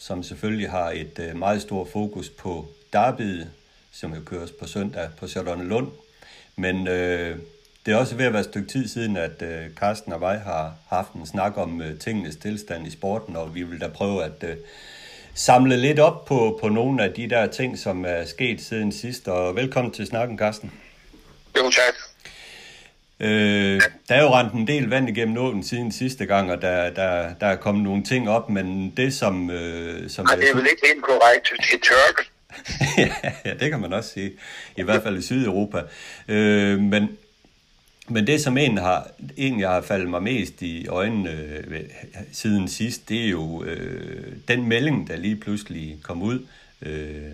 som selvfølgelig har et øh, meget stort fokus på Derby, som jo køres på søndag på Charlotte Lund. Men øh, det er også ved at være et stykke tid siden, at øh, Carsten og jeg har haft en snak om øh, tingenes tilstand i sporten, og vi vil da prøve at øh, samle lidt op på, på nogle af de der ting, som er sket siden sidst. Og velkommen til snakken, Carsten. Jo, tak. Øh, der er jo rent en del vand igennem åen siden sidste gang, og der, der, der er kommet nogle ting op, men det som... Øh, som Nej, det er vel ikke helt korrekt. Det er tørke. ja, det kan man også sige. I hvert fald i Sydeuropa. Øh, men, men det, som egentlig har, egentlig har faldet mig mest i øjnene øh, siden sidst, det er jo øh, den melding, der lige pludselig kom ud øh,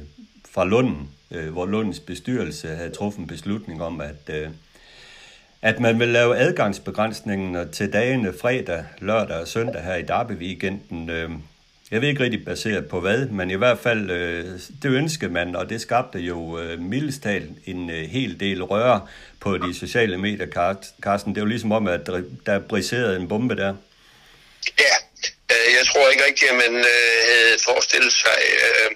fra Lunden, øh, hvor Lundens bestyrelse havde truffet en beslutning om, at, øh, at man vil lave adgangsbegrænsningen til dagene fredag, lørdag og søndag her i Derby-weekenden. Øh, jeg ved ikke rigtig baseret på hvad, men i hvert fald, øh, det ønskede man, og det skabte jo øh, mildestal en øh, hel del røre på de sociale medier, Carsten. Det er jo ligesom om, at der briserede en bombe der. Ja, øh, jeg tror ikke rigtigt, at man øh, havde forestillet sig, øh,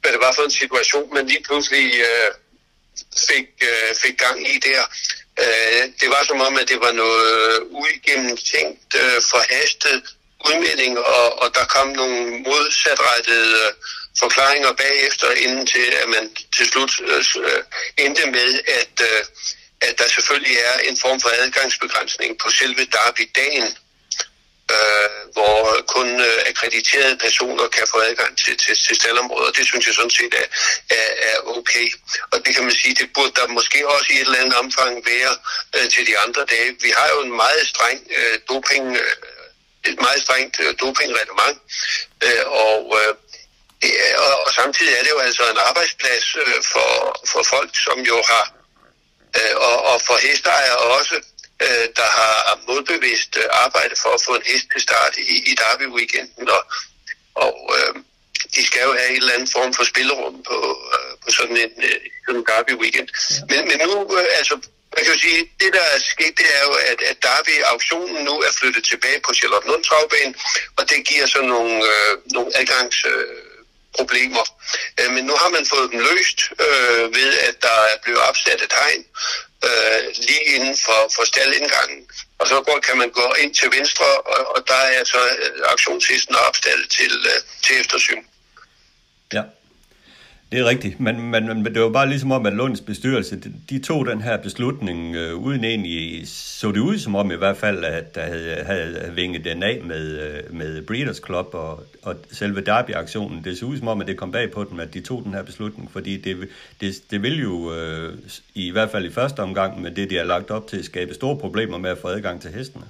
hvad det var for en situation, men lige pludselig øh, fik, øh, fik gang i der. Øh, det var som om, at det var noget uigennemtænkt, øh, forhastet, udmelding, og, og der kom nogle modsatrettede øh, forklaringer bagefter, inden til at man til slut øh, øh endte med, at, øh, at der selvfølgelig er en form for adgangsbegrænsning på selve Derby-dagen, øh, hvor kun øh, akkrediterede personer kan få adgang til, til, til staldområder. Det synes jeg sådan set er, er, er okay. Og det kan man sige, det burde der måske også i et eller andet omfang være øh, til de andre dage. Vi har jo en meget streng øh, doping øh, et meget strengt øh, dopingreglement, øh, og, øh, og, og samtidig er det jo altså en arbejdsplads øh, for, for folk, som jo har, øh, og, og for hesteejere også, øh, der har modbevidst øh, arbejde for at få en hest til start i, i Derby-weekenden, og, og øh, de skal jo have en eller anden form for spillerum på, øh, på sådan en, øh, en Derby-weekend. Ja. Men, men nu, øh, altså man kan jo sige, det der er sket, det er jo, at, at Derby-auktionen nu er flyttet tilbage på Charlotte Lund og det giver så nogle, øh, nogle adgangsproblemer. Øh, øh, men nu har man fået dem løst øh, ved, at der er blevet opsat et hegn øh, lige inden for, for staldindgangen. Og så går, kan man gå ind til venstre, og, og der er så øh, auktionshesten opstallet til, øh, til eftersyn. Ja. Det er rigtigt, men, men, men det var bare ligesom om, at Lunds bestyrelse, de, de tog den her beslutning øh, uden egentlig, så det ud som om i hvert fald, at der havde, havde vinget den af med, øh, med Breeders Club og, og selve Derby-aktionen. Det så ud som om, at det kom bag på dem, at de tog den her beslutning, fordi det, det, det vil jo øh, i hvert fald i første omgang med det, de har lagt op til, skabe store problemer med at få adgang til hestene.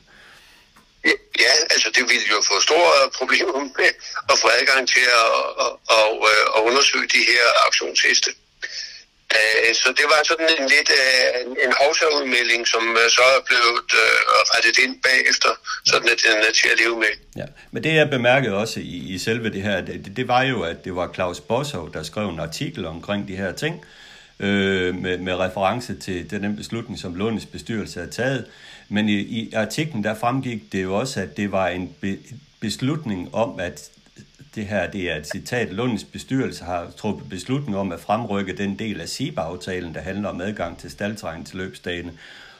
Ja, altså det ville jo få store problemer med at få adgang til at, at, at, øh, at undersøge de her auktionsheste. Øh, så det var sådan en lidt øh, en hovsaudmelding, som så er blevet rettet ind bagefter, sådan at den er til at leve med. Ja, men det jeg bemærkede også i, i selve det her, det, det var jo, at det var Claus Bossov, der skrev en artikel omkring de her ting, øh, med, med reference til den beslutning, som Lundes bestyrelse havde taget. Men i, i artiklen der fremgik det jo også, at det var en be, beslutning om, at det her det er et citat, Lundens bestyrelse har truffet beslutning om at fremrykke den del af SIBA-aftalen, der handler om adgang til staldtrængen til løbsdagene.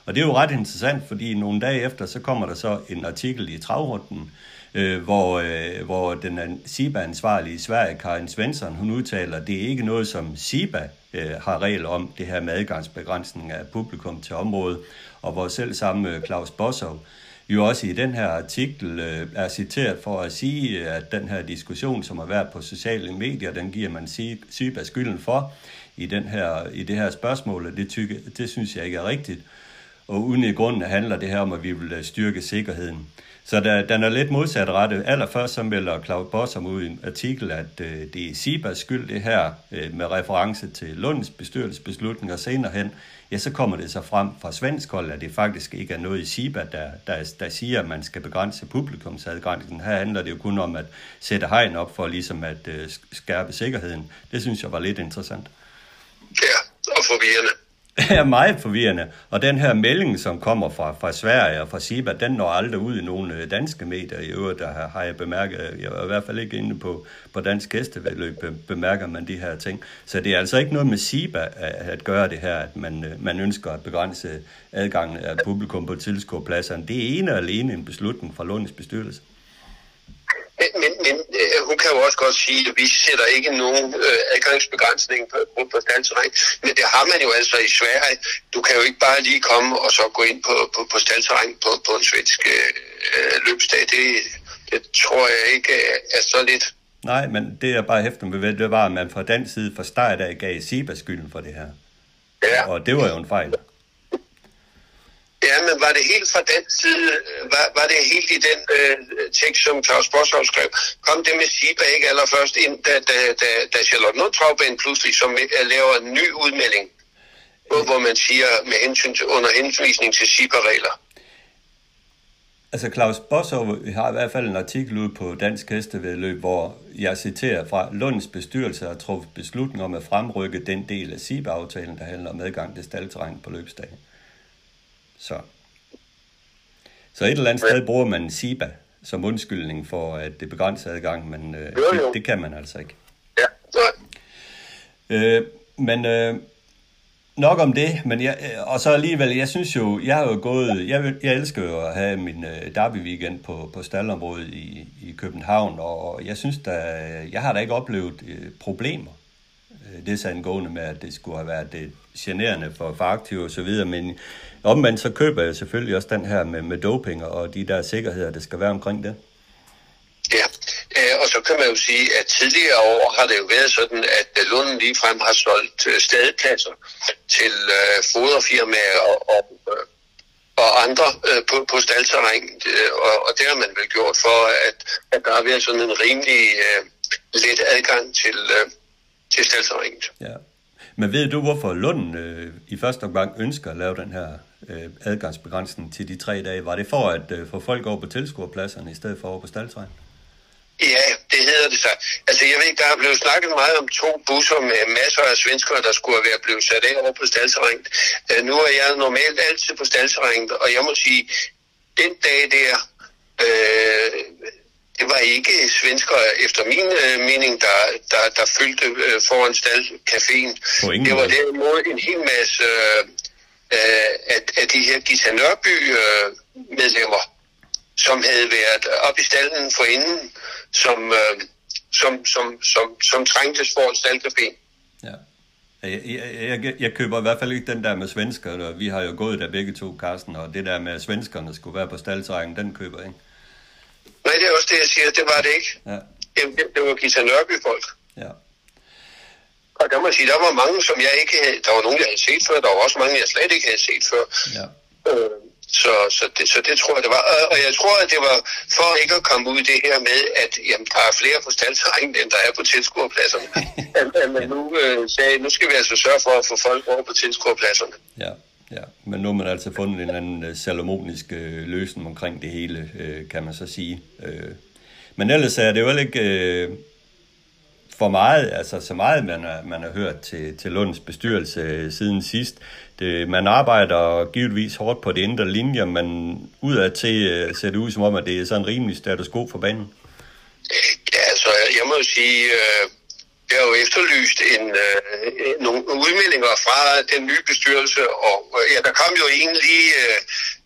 Og det er jo ret interessant, fordi nogle dage efter, så kommer der så en artikel i Travrunden, øh, hvor, øh, hvor den SIBA-ansvarlige i Sverige, Karin Svensson, hun udtaler, at det er ikke noget, som SIBA øh, har regel om, det her med adgangsbegrænsning af publikum til området, og hvor selv samme øh, Claus Bossov jo også i den her artikel øh, er citeret for at sige, øh, at den her diskussion, som har været på sociale medier, den giver man SIBA skylden for i, den her, i det her spørgsmål, og det, tykke, det synes jeg ikke er rigtigt. og uden i grunden handler det her om, at vi vil styrke sikkerheden. Så der, den er lidt modsat rettet. Allerførst så melder Claus Bossom ud i en artikel, at øh, det er Sibas skyld det her øh, med reference til Lunds bestyrelsesbeslutning, og senere hen, ja, så kommer det så frem fra svensk hold, at det faktisk ikke er noget i SIBA, der, der, der siger, at man skal begrænse publikumsadgrænsen. Her handler det jo kun om at sætte hegn op for ligesom at øh, skærpe sikkerheden. Det synes jeg var lidt interessant. Ja, og forvirrende er meget forvirrende. Og den her melding, som kommer fra, fra Sverige og fra SIBA, den når aldrig ud i nogle øh, danske medier. I øvrigt der har, har jeg bemærket, jeg er i hvert fald ikke inde på, på dansk gæstevedløb, bemærker man de her ting. Så det er altså ikke noget med SIBA at, at gøre det her, at man, øh, man ønsker at begrænse adgangen af publikum på tilskuerpladserne. Det er ene og alene en beslutning fra Lunds bestyrelse. Men, men, men øh, hun kan jo også godt sige, at vi sætter ikke nogen øh, adgangsbegrænsning på, på, på staldterræn. Men det har man jo altså i Sverige. Du kan jo ikke bare lige komme og så gå ind på, på, på staldterræn på, på en svensk øh, løbsdag. Det, det tror jeg ikke er så lidt. Nej, men det er bare hæftet med, det var, at man fra den side fra start af gav Siba skylden for det her. Ja. Og det var jo en fejl. Ja, men var det helt fra den tid, øh, var, var det helt i den øh, tekst, som Claus Bosholm skrev, kom det med SIBA ikke allerførst ind, da, da, da, da Charlotte Nordtrauben pludselig som øh, laver en ny udmelding, hvor, hvor man siger med hensyn til, under henvisning til SIBA-regler. Altså Claus Bossov har i hvert fald en artikel ud på Dansk Hestevedløb, hvor jeg citerer fra Lunds bestyrelse har truffet beslutning om at fremrykke den del af SIBA-aftalen, der handler om adgang til staldterræn på løbsdagen. Så. Så et eller andet sted bruger man SIBA som undskyldning for, at det begrænser adgang, men øh, jo, jo. Det, det kan man altså ikke. Ja, Øh, men øh, nok om det, men jeg, øh, og så alligevel, jeg synes jo, jeg har jo gået, jeg, jeg elsker jo at have min øh, derby-weekend på, på staldområdet i, i København, og jeg synes da, jeg har da ikke oplevet øh, problemer øh, det angående med, at det skulle have været det generende for, for aktive og så videre, men Omvendt så køber jeg selvfølgelig også den her med, med doping og de der sikkerheder, der skal være omkring det. Ja, øh, og så kan man jo sige, at tidligere år har det jo været sådan, at øh, Lunden ligefrem har solgt stadepladser til foderfirmaer og, og, og andre på, på staldterræn, og, og det har man vel gjort for, at, at der har været sådan en rimelig uh, let adgang til, til staldterrænet. Ja. Men ved du, hvorfor Lund øh, i første omgang ønsker at lave den her øh, adgangsbegrænsning til de tre dage? Var det for at øh, få folk over på tilskuerpladserne i stedet for over på staldtræen? Ja, det hedder det så. Altså jeg ved, der er blevet snakket meget om to busser med masser af svenskere, der skulle være blevet sat af over på staldterrænet. Uh, nu er jeg normalt altid på staldterrænet, og jeg må sige, den dag der, uh, det var ikke svenskere, efter min uh, mening, der, der, der fyldte uh, foran staldcaféen. Det var derimod en hel masse uh, øh, af, af de her Gita Nørby-medlemmer, øh, som havde været op i stallen for inden, som, øh, som, som, som, som trængtes for en staldcafé. Ja. Jeg, jeg, jeg, jeg køber i hvert fald ikke den der med svensker, og vi har jo gået der begge to, Carsten, og det der med, at svenskerne skulle være på staldterrænen, den køber jeg ikke. Nej, det er også det, jeg siger, det var det ikke. Ja. Det, det var Gita Nørby-folk. Ja. Og der må jeg sige, der var mange, som jeg ikke havde, der var nogen, jeg havde set før, der var også mange, jeg slet ikke havde set før. Ja. Øh, så, så, det, så det tror jeg, det var. Og jeg tror, at det var for ikke at komme ud i det her med, at jamen, der er flere på staldterræn, end der er på tilskuerpladserne. at, at man nu øh, sagde, nu skal vi altså sørge for at få folk over på tilskuerpladserne. Ja. Ja, men nu har man altså fundet en anden øh, salomonisk øh, løsning omkring det hele, øh, kan man så sige. Øh. men ellers er det jo ikke øh, for meget, altså så meget man har, man har hørt til, til Lunds bestyrelse øh, siden sidst. Det, man arbejder givetvis hårdt på det indre linjer, men udad til øh, ser det ud som om, at det er sådan en rimelig status quo for banen. Ja, altså jeg må jo sige, Øh vi har jo efterlyst en, øh, nogle udmeldinger fra den nye bestyrelse, og øh, ja, der kom jo en lige øh,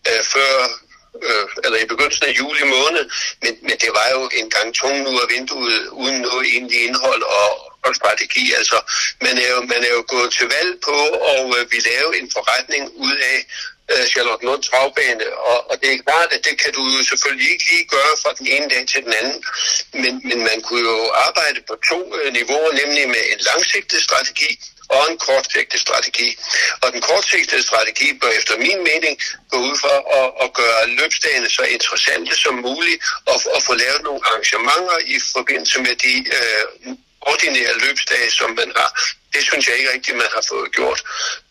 øh før øh, eller i begyndelsen af juli måned, men, men det var jo en gang tunge ud af vinduet, uden noget egentlig indhold og, og strategi. Altså, man er, jo, man er jo gået til valg på, og øh, vi lave en forretning ud af øh, Charlotte Lund Travbane, og, og det er klart, at det kan du jo selvfølgelig ikke lige gøre fra den ene dag til den anden, men, men man kunne jo arbejde på to øh, niveauer, nemlig med en langsigtet strategi, og en kortsigtet strategi. Og den kortsigtede strategi bør efter min mening gå ud for at, at gøre løbsdagene så interessante som muligt og, og få lavet nogle arrangementer i forbindelse med de øh, ordinære løbsdage, som man har. Det synes jeg ikke rigtigt, man har fået gjort.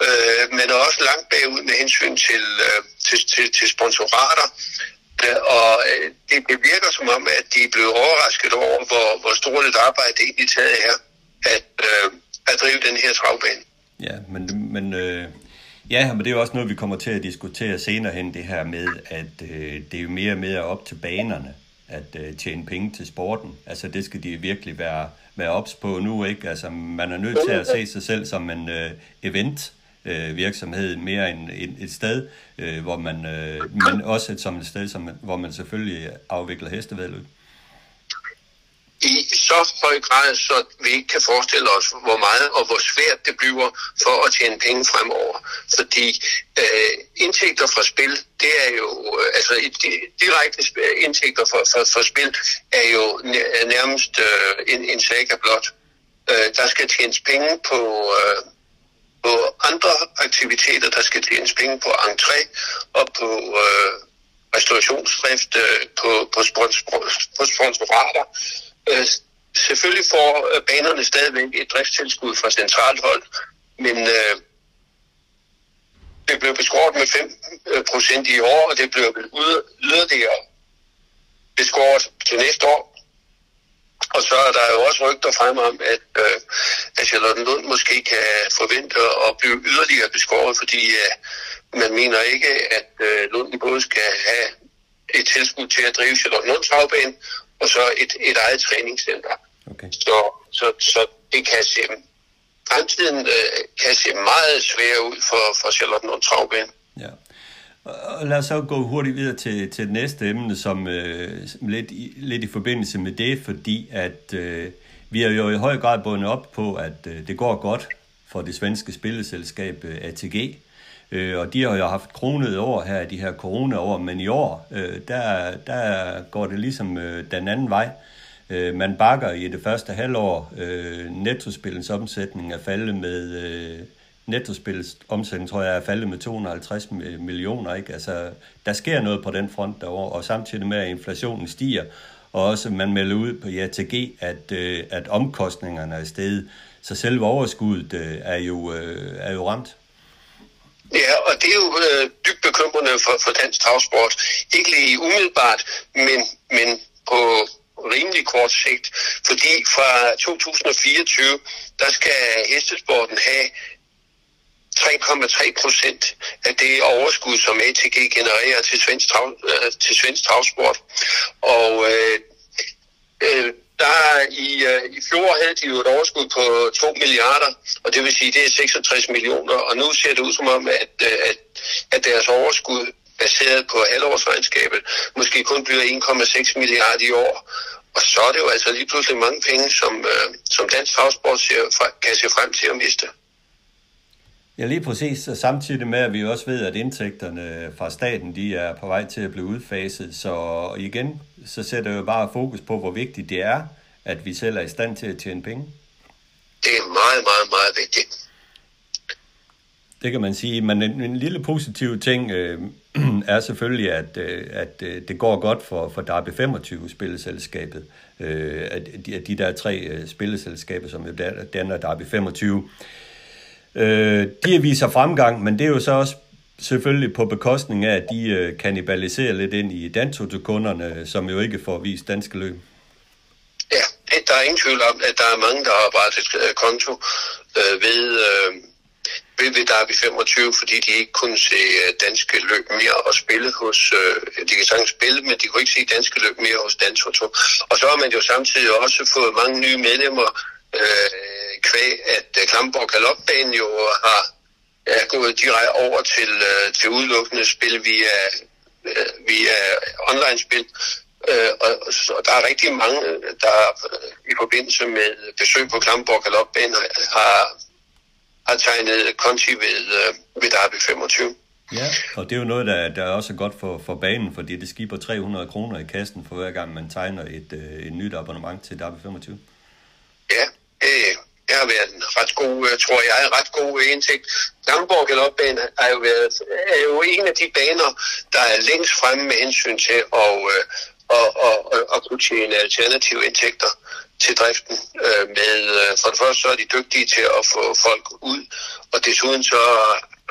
Øh, men er også langt bagud med hensyn til, øh, til, til, til sponsorater. Øh, og øh, det, det virker som om, at de er blevet overrasket over, hvor, hvor stort et arbejde det egentlig taget her, at, øh, at drive den her travbane. Ja, men, men øh, ja, men det er jo også noget, vi kommer til at diskutere senere hen, det her med, at øh, det er jo mere og mere op til banerne at øh, tjene penge til sporten. Altså det skal de virkelig være, være ops på nu, ikke? Altså man er nødt til at se sig selv som en øh, event øh, virksomhed mere end et, et sted, øh, hvor man, øh, men også et, som et sted, som, hvor man selvfølgelig afvikler hestevedløb i så høj grad, så vi ikke kan forestille os, hvor meget og hvor svært det bliver for at tjene penge fremover. Fordi øh, indtægter fra spil, det er jo, øh, altså direkte indtægter fra, fra, fra spil, er jo nærmest øh, en, en saga blot. Øh, der skal tjenes penge på, øh, på andre aktiviteter, der skal tjenes penge på entré og på øh, restaurationsdrift, øh, på, på, sponsor, på sponsorater. Øh, selvfølgelig får øh, banerne stadigvæk et driftstilskud fra centralt hold, men øh, det blev beskåret med 5 øh, procent i år, og det blev yderligere beskåret til næste år. Og så er der jo også rygter frem om, at, øh, at Charlottenlund måske kan forvente at blive yderligere beskåret, fordi øh, man mener ikke, at øh, Lund både skal have et tilskud til at drive Charlottenlunds havbane, og så et, et eget træningscenter. Okay. Så, så, så det kan se, fremtiden øh, kan se meget svær ud for, for Charlottenlund Travbane. Ja. Og lad os så gå hurtigt videre til, til næste emne, som øh, lidt, lidt i forbindelse med det, fordi at øh, vi er jo i høj grad bundet op på, at øh, det går godt for det svenske spilleselskab øh, ATG. Øh, og de har jo haft kronet år her i de her corona-år, men i år, øh, der, der går det ligesom øh, den anden vej. Øh, man bakker i det første halvår. Øh, nettospillens omsætning er faldet med... Øh, nettospillets omsætning, tror jeg, er faldet med 250 millioner. Ikke? Altså, der sker noget på den front derovre, og samtidig med, at inflationen stiger, og også man melder ud på JTG, at, øh, at omkostningerne er steget. Så selve overskuddet øh, er, jo, øh, er jo ramt. Ja, og det er jo øh, dybt bekymrende for, for dansk travsport. Ikke lige umiddelbart, men, men på rimelig kort sigt. Fordi fra 2024, der skal hestesporten have 3,3 procent af det overskud, som ATG genererer til svensk, trav, øh, til svensk travsport. Og øh, øh, der i, øh, i fjor havde de jo et overskud på 2 milliarder, og det vil sige, det er 66 millioner, og nu ser det ud som om, at, øh, at, at deres overskud baseret på halvårsregnskabet måske kun bliver 1,6 milliarder i år. Og så er det jo altså lige pludselig mange penge, som, øh, som dansk travsport kan se frem til at miste. Ja, lige præcis. Og samtidig med, at vi også ved, at indtægterne fra staten de er på vej til at blive udfaset. Så igen, så sætter jeg jo bare fokus på, hvor vigtigt det er, at vi selv er i stand til at tjene penge. Det er meget, meget, meget vigtigt. Det kan man sige. Men en, en lille positiv ting øh, er selvfølgelig, at, øh, at øh, det går godt for, for Darby 25-spilleselskabet. Øh, at de, at de der tre øh, spilleselskaber, som danner Darby 25, Øh, de viser fremgang, men det er jo så også selvfølgelig på bekostning af, at de øh, kanibaliserer lidt ind i Dantoto-kunderne, som jo ikke får vist danske løb. Ja, der er ingen tvivl om, at der er mange, der har oprettet øh, konto øh, ved, øh, ved, ved Derby 25, fordi de ikke kunne se øh, danske løb mere og spille hos, øh, de kan sagtens spille, men de kunne ikke se danske løb mere hos Dantoto. Og så har man jo samtidig også fået mange nye medlemmer, øh, kvæg, at uh, Klamborg Galopbanen jo har er gået direkte over til, uh, til udelukkende spil via, uh, via online-spil. Uh, og, og der er rigtig mange, der i forbindelse med besøg på Klamborg Galopbanen har, har tegnet konti ved, uh, ved Derby 25. Ja, og det er jo noget, der, der er også godt for, for banen, fordi det skiber 300 kroner i kassen for hver gang, man tegner et, et nyt abonnement til Derby 25. Ja, det, det har været en ret god, øh, tror jeg, ret god øh, indtægt. Langborg Galopbane er jo, været, er jo en af de baner, der er længst fremme med hensyn til at, øh, at, at, at, at kunne tjene alternative indtægter til driften. Med, for det første så er de dygtige til at få folk ud, og desuden så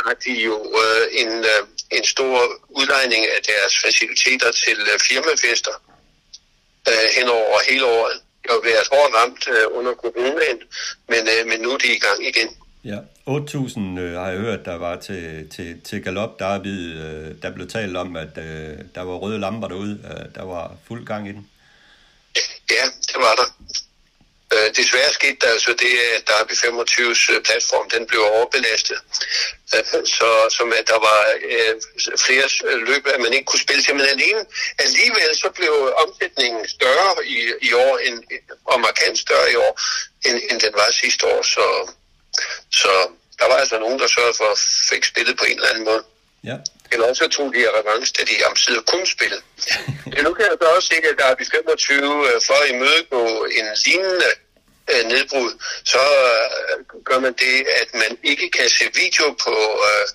har de jo en, en stor udlejning af deres faciliteter til firmafester hen over hele året. Har været hårdt ramt øh, under coronaen, men, øh, men nu er de i gang igen. Ja, 8.000 øh, har jeg hørt, der var til, til, til galop. Der, øh, der blev talt om, at øh, der var røde lamper derude. Øh, der var fuld gang i den. Ja, det var der. Øh, desværre skete der altså det, at der 25's øh, platform, den blev overbelastet. Øh, så som at der var øh, flere løb, at man ikke kunne spille til, men alene, alligevel så blev omsætningen større i, i år, end, og markant større i år, end, end den var sidste år. Så, så der var altså nogen, der sørgede for at fik spillet på en eller anden måde. Ja. Eller også tog de revanche, da de omsider kun spille. Men nu kan jeg så også se, at der er 25 for at imødegå en lignende øh, nedbrud, så øh, gør man det, at man ikke kan se video på, øh,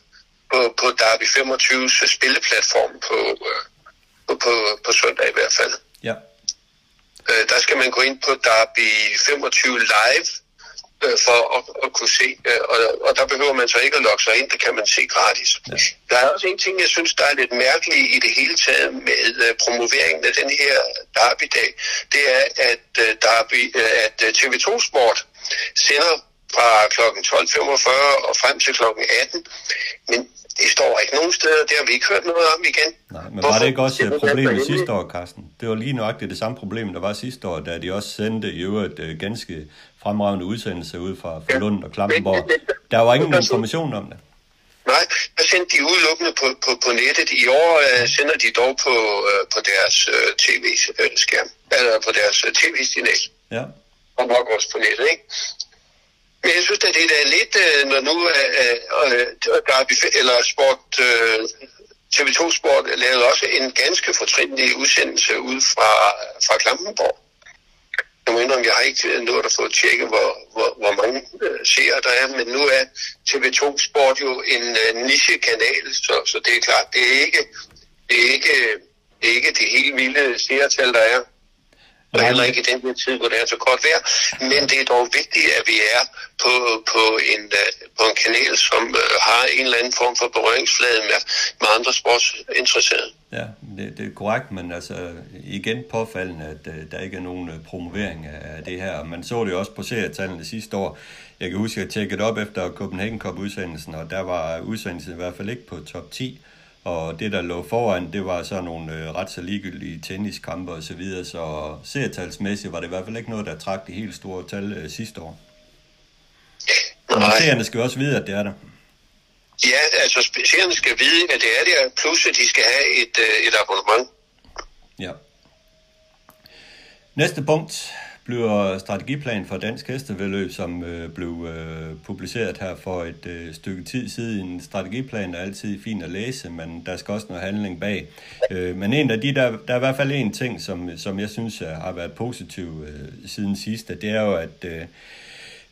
på, på Derby 25's spilleplatform på, øh, på, på, på søndag i hvert fald. Ja. Øh, der skal man gå ind på Derby 25 Live, øh, for at, at kunne se. Øh, og, og der behøver man så ikke at logge sig ind, det kan man se gratis. Ja. Der er også en ting, jeg synes, der er lidt mærkeligt i det hele taget med uh, promoveringen af den her Derby-dag. Det er, at, uh, Derby, uh, at TV2 Sport sender fra kl. 12.45 og frem til kl. 18. Men det står ikke nogen steder, det har vi ikke hørt noget om igen. Nej, men Hvorfor? var det ikke også et problem i sidste år, Carsten? Det var lige nøjagtigt det samme problem, der var sidste år, da de også sendte i øvrigt ganske fremragende udsendelse ud fra, fra Lund og Klampenborg. Der var ingen information om det. Nej, der sendte de udelukkende på, på, på nettet. I år uh, sender de dog på, uh, på deres uh, tv-skærm, eller på deres uh, tv-signal. Ja. Og nok også på nettet, ikke? Men jeg synes, at det er lidt, når nu uh, uh, eller Sport, uh, TV2 Sport lavede også en ganske fortrinlig udsendelse ud fra, fra Klampenborg. Jeg må indrømme, jeg har ikke nået at få tjekket, hvor, hvor, hvor mange øh, seere der er, men nu er TV2 Sport jo en øh, niche-kanal, så, så det er klart, det er ikke det, er ikke, det, er ikke det helt vilde seertal, der er. Og heller ikke i den her tid, hvor det er så godt vejr. Men det er dog vigtigt, at vi er på, på, en, øh, på en kanal, som øh, har en eller anden form for berøringsflade med, med andre sportsinteresserede. Ja, det, det er korrekt, men altså igen påfaldende, at uh, der ikke er nogen uh, promovering af det her. Man så det jo også på serietallene sidste år. Jeg kan huske, at jeg tjekkede op efter Copenhagen Cup-udsendelsen, og der var udsendelsen i hvert fald ikke på top 10. Og det, der lå foran, det var så nogle øh, ret så ligegyldige tenniskampe og så videre, så serietalsmæssigt var det i hvert fald ikke noget, der trak de helt store tal øh, sidste år. Og seerne skal også vide, at det er der. Ja, altså seerne skal vide, hvad det er der, plus at de skal have et, øh, et abonnement. Ja. Næste punkt bliver strategiplan for dansk hestevedløb, som øh, blev øh, publiceret her for et øh, stykke tid siden. En strategiplan er altid fin at læse, men der skal også noget handling bag. Øh, men en af de, der, der er i hvert fald en ting, som, som jeg synes øh, har været positiv øh, siden sidste, det er jo, at øh,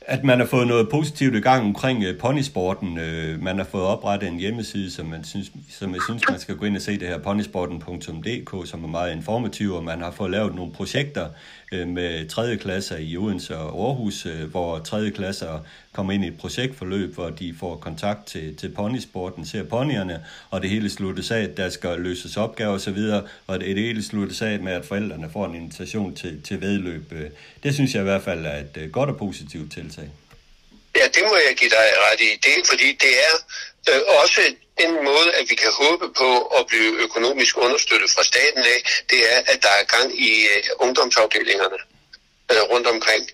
at man har fået noget positivt i gang omkring øh, ponysporten. Øh, man har fået oprettet en hjemmeside, som, man synes, som jeg synes, man skal gå ind og se det her ponysporten.dk, som er meget informativ, og man har fået lavet nogle projekter Øh, med tredje klasser i Odense og Aarhus, øh, hvor tredje klasser kommer ind i et projektforløb, hvor de får kontakt til, til ponysporten, ser ponyerne, og det hele sluttes af, at der skal løses opgaver osv., og det, det hele sluttes af med, at forældrene får en invitation til, til vedløb. Øh, det synes jeg i hvert fald er et godt og positivt tiltag. Ja, det må jeg give dig ret i. Det, fordi det er øh, også en måde, at vi kan håbe på at blive økonomisk understøttet fra staten af, det er, at der er gang i øh, ungdomsafdelingerne øh, rundt omkring.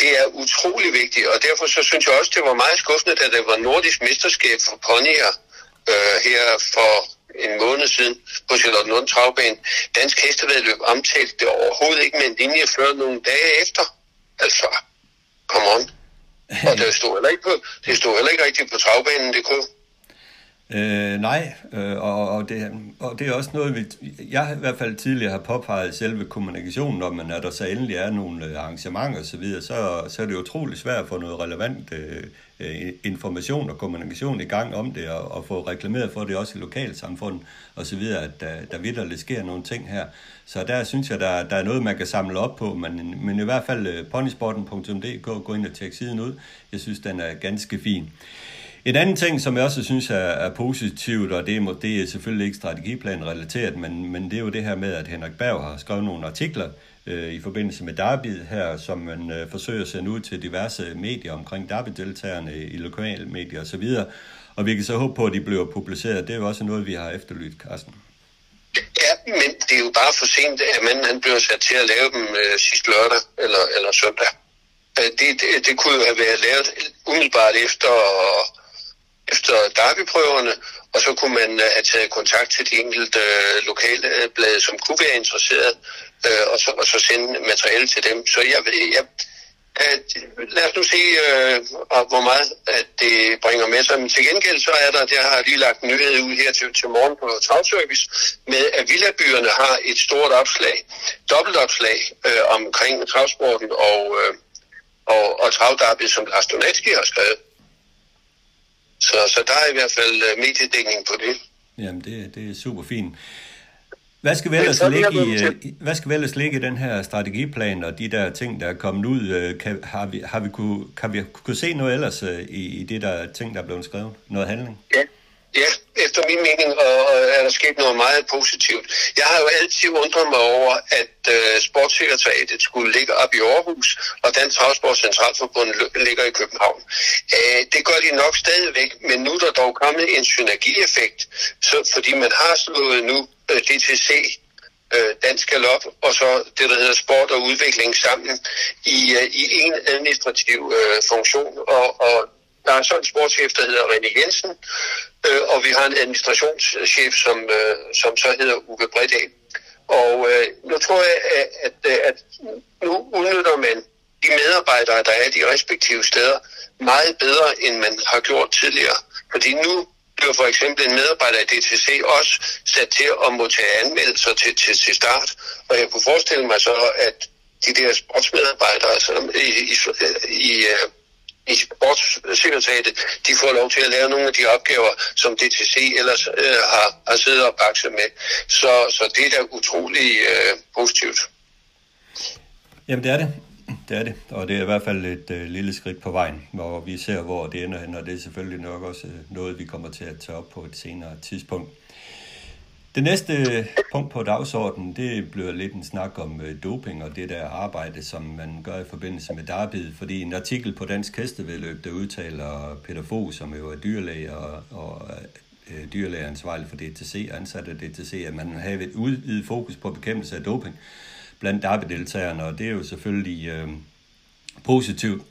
Det er utrolig vigtigt, og derfor så synes jeg også, det var meget skuffende, da det var nordisk mesterskab for ponyer øh, her for en måned siden på Charlotte Travbane. Dansk hestevedløb omtalte det overhovedet ikke med en linje før nogle dage efter. Altså, come on. Og det stod heller ikke, på, det stod heller ikke rigtigt på travbanen, det kunne. Øh, nej, øh, og, og, det, og det er også noget, vi, jeg i hvert fald tidligere har påpeget selve kommunikationen, når man, når der så endelig er nogle øh, arrangementer osv., så, så, så er det utrolig svært at få noget relevant øh, øh, information og kommunikation i gang om det, og, og få reklameret for det også i lokalsamfundet osv., at der, der vidderligt sker nogle ting her. Så der synes jeg, der, der er noget, man kan samle op på, men, men i hvert fald øh, ponysporten.dk, gå ind og tjek siden ud. Jeg synes, den er ganske fin. En anden ting, som jeg også synes er, er positivt, og det er, det er selvfølgelig ikke strategiplan relateret, men, men det er jo det her med, at Henrik Berg har skrevet nogle artikler øh, i forbindelse med Derby her, som man øh, forsøger at sende ud til diverse medier omkring Derby-deltagerne i lokale medier osv. Og vi kan så håbe på, at de bliver publiceret. Det er jo også noget, vi har efterlyst, Carsten. Ja, men det er jo bare for sent, at manden han bliver sat til at lave dem øh, sidste lørdag eller, eller søndag. Øh, det, det, det kunne jo have været lavet umiddelbart efter efter derbyprøverne, og så kunne man øh, have taget kontakt til de enkelte øh, lokale øh, blade, som kunne være interesseret, øh, og, så, og så sende materiale til dem. Så jeg, jeg, at, lad os nu se, øh, hvor meget at det bringer med sig. Men til gengæld så er der, der har lige lagt en nyhed ud her til, til morgen på Travservice, med at villabyerne har et stort opslag, dobbeltopslag øh, omkring travsporten og, øh, og, og travdarby, som Lars Donatski har skrevet. Så, så der er i hvert fald uh, mediedækning på det. Jamen, det, det er super fint. Hvad skal, vi ellers ligge i, øh, hvad skal ellers ligge i den her strategiplan og de der ting, der er kommet ud? Øh, kan, har vi, har vi kunne, kan vi kunne se noget ellers i, i det der ting, der er blevet skrevet? Noget handling? Ja, Ja, efter min mening og, og er der sket noget meget positivt. Jeg har jo altid undret mig over, at øh, sportssekretariatet skulle ligge op i Aarhus, og Dansk Travsport Centralforbund ligger i København. Øh, det gør de nok stadigvæk, men nu er der dog kommet en synergieffekt, så, fordi man har slået nu øh, DTC øh, Dansk Galop, og så det, der hedder sport og udvikling sammen i, øh, i en administrativ øh, funktion. Og, og der er så en sportschef, der hedder René Jensen, øh, og vi har en administrationschef, som, øh, som så hedder Uwe Bredal. Og øh, nu tror jeg, at, at, øh, at nu udnytter man de medarbejdere, der er de respektive steder, meget bedre, end man har gjort tidligere. Fordi nu bliver for eksempel en medarbejder i DTC også sat til at modtage anmeldelser til, til, til start. Og jeg kunne forestille mig så, at de der sportsmedarbejdere som i, i, i, øh, i sportssekretariatet, de får lov til at lave nogle af de opgaver, som DTC ellers øh, har, har siddet og bakset med. Så, så det er da utrolig øh, positivt. Jamen det er det. Det er det, og det er i hvert fald et øh, lille skridt på vejen, hvor vi ser, hvor det ender hen, og det er selvfølgelig nok også øh, noget, vi kommer til at tage op på et senere tidspunkt. Det næste punkt på dagsordenen, det bliver lidt en snak om øh, doping og det der arbejde, som man gør i forbindelse med Darbid, fordi en artikel på Dansk Hestevedløb, der udtaler Peter Fogh, som jo er dyrlæge og, og øh, ansvarlig for DTC, ansat af DTC, at man har et udvidet fokus på bekæmpelse af doping blandt Darby-deltagerne, og det er jo selvfølgelig øh, positivt.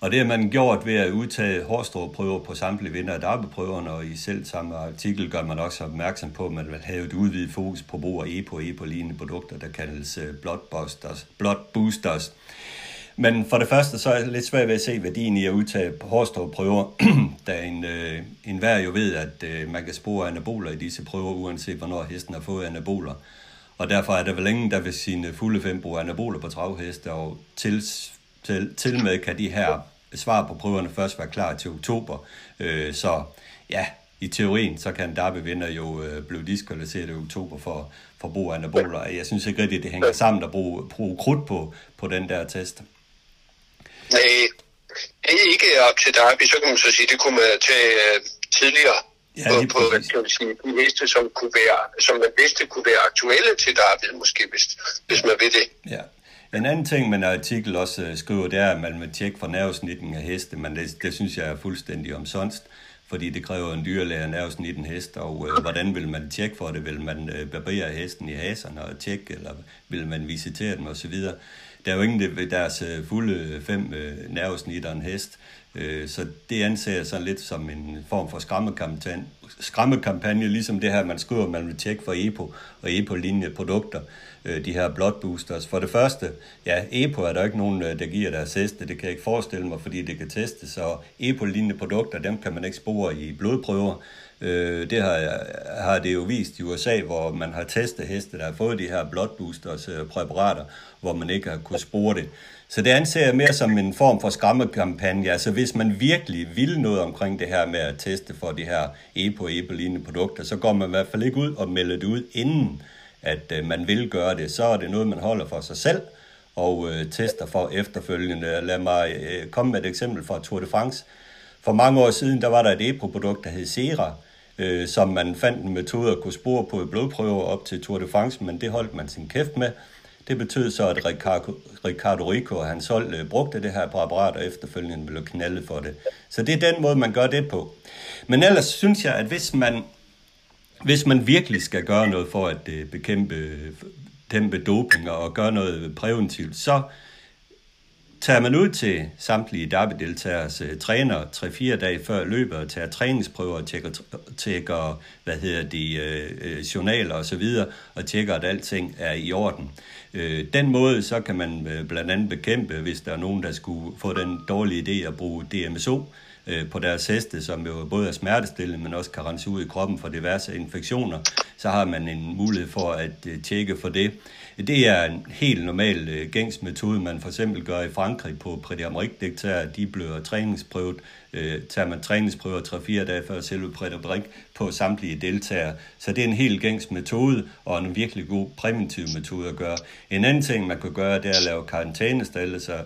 Og det har man gjort ved at udtage hårdstråprøver på samtlige vinder af darbeprøverne, og i selv samme artikel gør man også opmærksom på, at man vil have et udvidet fokus på brug af EPO og EPO-lignende produkter, der kaldes øh, bloodbusters, blood boosters. Men for det første, så er det lidt svært ved at se værdien i at udtage hårstråprøver, da en, øh, en vær jo ved, at øh, man kan spore anaboler i disse prøver, uanset hvornår hesten har fået anaboler. Og derfor er der vel ingen, der vil sine fulde fem bruge anaboler på travheste, og tils til, til med kan de her svar på prøverne først være klar til oktober. Øh, så ja, i teorien, så kan Darby vinder jo øh, blive diskvalificeret i oktober for, for brug af anaboler. Jeg synes ikke rigtigt, det hænger sammen at bruge, bruge krudt på, på den der test. Nej, det er ikke op til Darby, så kan man så sige, det kunne man tage uh, tidligere ja, på, på hvad skal man sige, de heste, som, kunne være, som man vidste kunne være aktuelle til Darby, måske, hvis, hvis man ved det. Ja, en anden ting, man artikel også øh, skriver, det er, at man vil tjekke for nervesnitten af heste, men det, det synes jeg er fuldstændig omsonst, fordi det kræver en dyrlæge nervesnitten hest, og øh, hvordan vil man tjekke for det? Vil man øh, barbere hesten i haserne og tjekke, eller vil man visitere dem osv.? Der er jo ingen ved deres øh, fulde øh, fem øh, nervesnitter en hest, Øh, så det anser jeg sådan lidt som en form for skræmmekampagne, skræmmekampagne ligesom det her, man skriver, man vil tjekke for EPO og EPO-lignende produkter, øh, de her blood boosters. For det første, ja, EPO er der ikke nogen, øh, der giver deres heste. det kan jeg ikke forestille mig, fordi det kan testes, så EPO-lignende produkter, dem kan man ikke spore i blodprøver. Øh, det har, har det jo vist i USA, hvor man har testet heste, der har fået de her blood boosters øh, præparater, hvor man ikke har kunnet spore det. Så det anser jeg mere som en form for skræmmekampagne. Altså hvis man virkelig vil noget omkring det her med at teste for de her EPO-EPO-lignende produkter, så går man i hvert fald ikke ud og melder det ud, inden at øh, man vil gøre det. Så er det noget, man holder for sig selv og øh, tester for efterfølgende. Lad mig øh, komme med et eksempel fra Tour de France. For mange år siden, der var der et EPO-produkt, der hed Sera, øh, som man fandt en metode at kunne spore på i blodprøver op til Tour de France, men det holdt man sin kæft med. Det betød så, at Ricardo, Ricardo Rico og hans hold øh, brugte det her præparat, og efterfølgende blev knaldet for det. Så det er den måde, man gør det på. Men ellers synes jeg, at hvis man, hvis man virkelig skal gøre noget for at øh, bekæmpe dæmpe doping og gøre noget præventivt, så tager man ud til samtlige derby-deltagers øh, træner 3-4 dage før løbet og tager træningsprøver og tjekker, tjekker hvad hedder de, øh, øh journaler osv. Og, så videre, og tjekker, at alting er i orden. Øh, den måde, så kan man øh, blandt andet bekæmpe, hvis der er nogen, der skulle få den dårlige idé at bruge DMSO øh, Øh, på deres heste, som jo både er smertestillende, men også kan rense ud i kroppen for diverse infektioner, så har man en mulighed for at øh, tjekke for det. Det er en helt normal øh, gængs metode, man for eksempel gør i Frankrig på Prix d'Amérique De bliver træningsprøvet. Øh, tager man træningsprøver 3-4 dage før selve Prix d'Amérique på samtlige deltagere. Så det er en helt gængs metode, og en virkelig god præventiv metode at gøre. En anden ting, man kan gøre, det er at lave karantænestal, så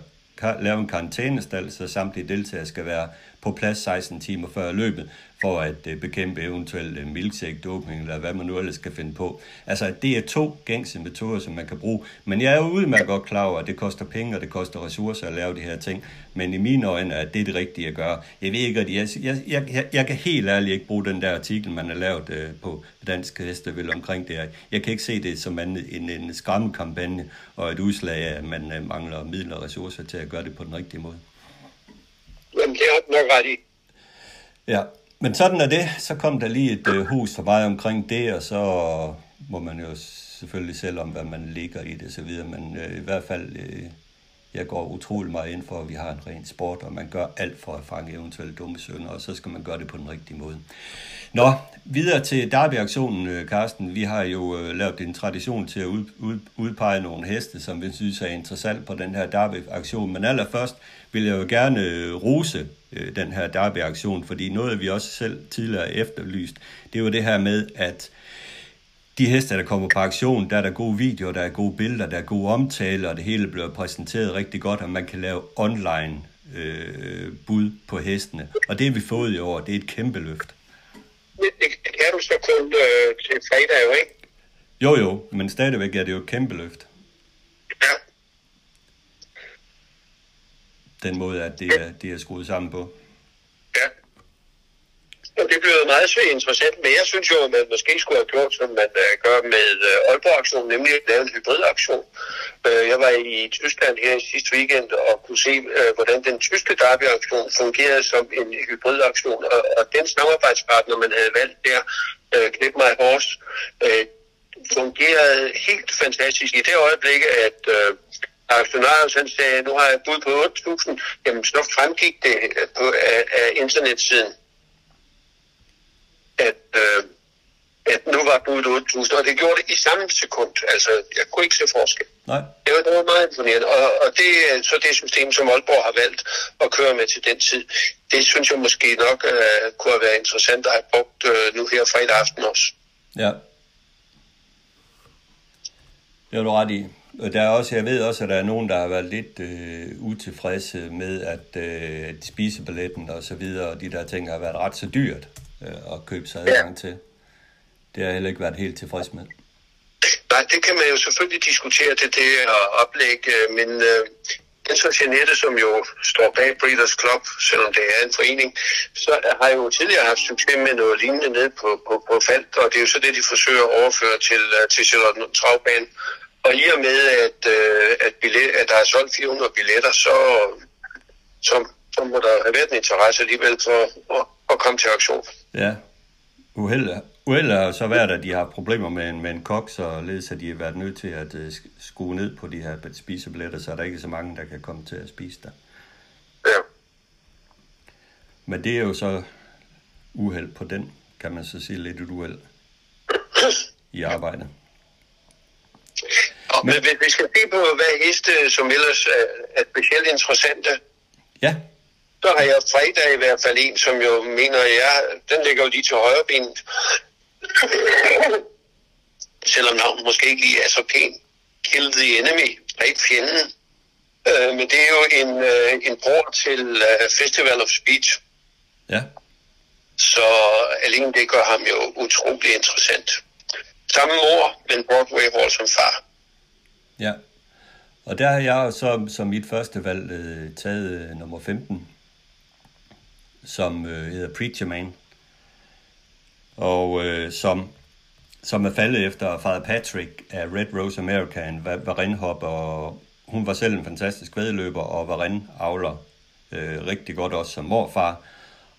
lave en karantænestal, så samtlige deltagere skal være på plads 16 timer før løbet, for at øh, bekæmpe eventuelt øh, milkshake-doping, eller hvad man nu ellers skal finde på. Altså, det er to gængse metoder, som man kan bruge. Men jeg er jo udmærket godt klar over, at det koster penge, og det koster ressourcer at lave de her ting. Men i mine øjne er det det rigtige at gøre. Jeg ved ikke, at jeg, jeg, jeg, jeg kan helt ærligt ikke bruge den der artikel, man har lavet øh, på Dansk Hestevel omkring det her. Jeg kan ikke se det som en, en, en skræmmekampagne og et udslag af, at man øh, mangler midler og ressourcer til at gøre det på den rigtige måde. Jamen, det har du nok ret i. Ja, men sådan er det. Så kom der lige et øh, hus for mig omkring det, og så må man jo selvfølgelig selv om, hvad man ligger i det så videre. Men øh, i hvert fald, øh, jeg går utrolig meget ind for, at vi har en ren sport, og man gør alt for at fange eventuelle dumme sønder, og så skal man gøre det på den rigtige måde. Nå, videre til Derby-aktionen, øh, Carsten. Vi har jo øh, lavet en tradition til at ud, ud, udpege nogle heste, som vi synes er interessant på den her Derby-aktion. Men allerførst vil jeg jo gerne øh, rose øh, den her Derby-aktion, fordi noget, vi også selv tidligere efterlyst, det er jo det her med, at de heste, der kommer på aktion, der er der gode videoer, der er gode billeder, der er gode omtale, og det hele bliver præsenteret rigtig godt, og man kan lave online øh, bud på hestene. Og det har vi fået i år, det er et kæmpe løft. Det, det kan du så kun øh, til fredag, jo ikke? Jo, jo, men stadigvæk er det jo et kæmpe løft. Ja. Den måde, at det er, det er skruet sammen på. Og det blev meget svært interessant, men jeg synes jo, at man måske skulle have gjort, som man uh, gør med uh, Aalborg-aktionen, nemlig at lave en hybridaktion. Øh, jeg var i Tyskland her i sidste weekend og kunne se, hvordan den tyske derby-aktion fungerede som en hybridaktion, og, og den samarbejdspartner, man havde valgt der, uh, Knip My Horse, fungerede helt fantastisk. I det øjeblik, at uh, aktionærer han sagde, nu har jeg bud på 8.000, jamen så fremgik det på, af, af internetsiden at, øh, at nu var budet 8.000, og det gjorde det i samme sekund. Altså, jeg kunne ikke se forskel. Nej. Det var, det var meget imponerende, og, og det er så det system, som Aalborg har valgt at køre med til den tid. Det synes jeg måske nok uh, kunne have været interessant at have brugt uh, nu her fredag aften også. Ja. Det har du ret i. Der er også, jeg ved også, at der er nogen, der har været lidt øh, utilfredse med, at øh, spisebilletten og så videre, og de der ting har været ret så dyrt øh, at købe sig adgang til. Det har jeg heller ikke været helt tilfreds med. Nej, det kan man jo selvfølgelig diskutere til det og oplæg, øh, men øh, den så Jeanette, som jo står bag Breeders Club, selvom det er en forening, så har jo tidligere haft succes med noget lignende ned på, på, på Falk, og det er jo så det, de forsøger at overføre til, øh, til Charlotte Travbanen. Og i og med, at, øh, at, billet, at der er solgt 400 billetter, så, så, så må der have været en interesse alligevel for at, at komme til aktion. Ja, uheld, uheld har så været, at de har problemer med en, med en kok, så ledes at de har været nødt til at uh, skrue ned på de her spisebilletter, så er der ikke så mange, der kan komme til at spise der. Ja. Men det er jo så uheld på den, kan man så sige, lidt et uheld i arbejdet. Og, men hvis vi skal se på, hvad heste, som ellers er, er specielt interessante, Ja, så har jeg fredag i hvert fald en, som jo mener, ja, den ligger jo lige til højre benet. Selvom navnet måske ikke lige er så pænt. Kill the enemy, dræb fjenden. Øh, men det er jo en, øh, en bror til øh, Festival of Speech. ja, Så alene det gør ham jo utrolig interessant. Samme mor, men Broadway-rolle som far. ja. Og der har jeg så som mit første valg øh, taget øh, nummer 15, som øh, hedder Preacher Man. Og øh, som, som er faldet efter Father Patrick af Red Rose America, en va- varenhop, og hun var selv en fantastisk vedløber, og varenavler øh, rigtig godt også som morfar.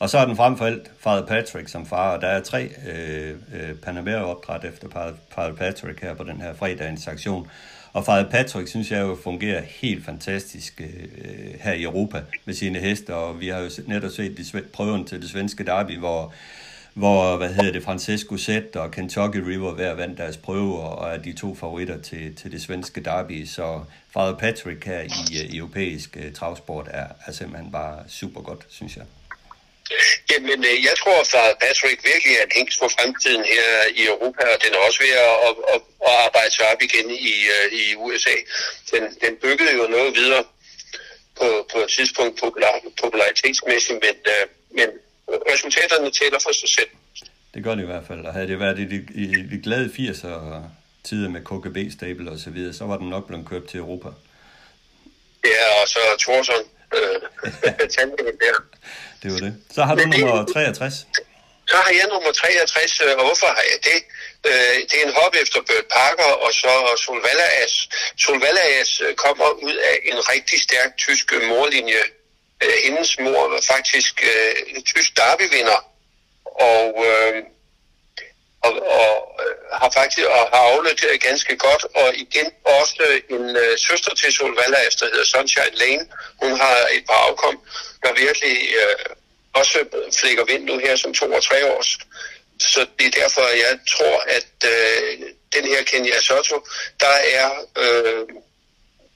Og så er den frem for alt Father Patrick som far, og der er tre øh, øh, Panamera-opdræt efter Father- Patrick her på den her fredagens aktion. Og Father Patrick synes jeg jo fungerer helt fantastisk øh, øh, her i Europa med sine heste, og vi har jo netop set de, sve- prøven til det svenske derby, hvor, hvor hvad hedder det, Francesco Zet og Kentucky River hver vandt deres prøve, og er de to favoritter til, til det svenske derby. Så Father Patrick her i øh, europæisk øh, travsport er, er simpelthen bare super godt, synes jeg. Jamen, øh, jeg tror, at Patrick virkelig er en hængst for fremtiden her i Europa, og den er også ved at, at, at, at arbejde sig op igen i, øh, i USA. Den, den byggede jo noget videre på, på et tidspunkt popular, popularitetsmæssigt, men, øh, men resultaterne tæller for sig selv. Det gør det i hvert fald, og havde det været i de, i de glade 80'er tider med KGB stable og så videre, så var den nok blevet købt til Europa. Ja, og så Thorsson, tandlægen der. Det var det. Så har du nummer 63. Så har jeg nummer 63, øh, og hvorfor har jeg det? Øh, Det er en hop efter Bert Parker, og så. Solvallaas øh, kommer ud af en rigtig stærk tysk øh, morlinje. Øh, Hendes mor var faktisk øh, en tysk derbyvinder, og, øh, og, og øh, har faktisk og har afleveret ganske godt, og igen også en øh, søster til Solvalla, der hedder Sunshine Lane. Hun har et par afkom, der virkelig øh, også flækker vind nu her som to og tre års. Så det er derfor, jeg tror, at øh, den her Kenya Soto, der er... Øh,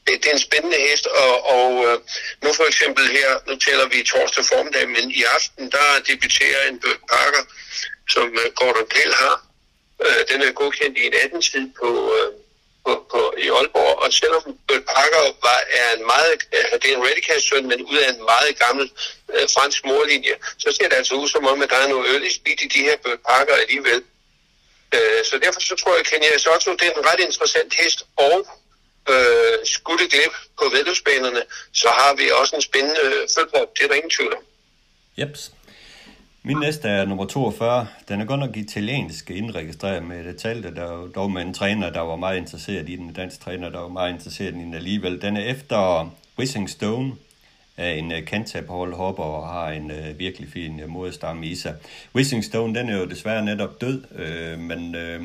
det, det er en spændende hest, og, og øh, nu for eksempel her, nu tæller vi torsdag formiddag, men i aften, der debuterer en Bøk Parker, som Gordon Pell har. Den er godkendt i en 18-tid på, øh, på, på, i Aalborg, og selvom Bert Parker var, er en meget, øh, det er en Redicast-søn, men ud af en meget gammel øh, fransk morlinje, så ser det altså ud som om, at der er noget early speed i de her Bert Parker alligevel. Øh, så derfor så tror jeg, at Kenya Soto, det er en ret interessant hest, og øh, skulle det glip på vedløbsbanerne, så har vi også en spændende øh, følgeop. Det er der ingen tvivl om. Jeps. Min næste er nummer 42. Den er godt nok italiensk indregistreret med det talte, der dog med en træner, der var meget interesseret i den, en dansk træner, der var meget interesseret i den alligevel. Den er efter Wissing Stone af en øh, uh, Cantab hopper og har en uh, virkelig fin øh, uh, moderstamme i sig. Wissing Stone, den er jo desværre netop død, øh, men øh,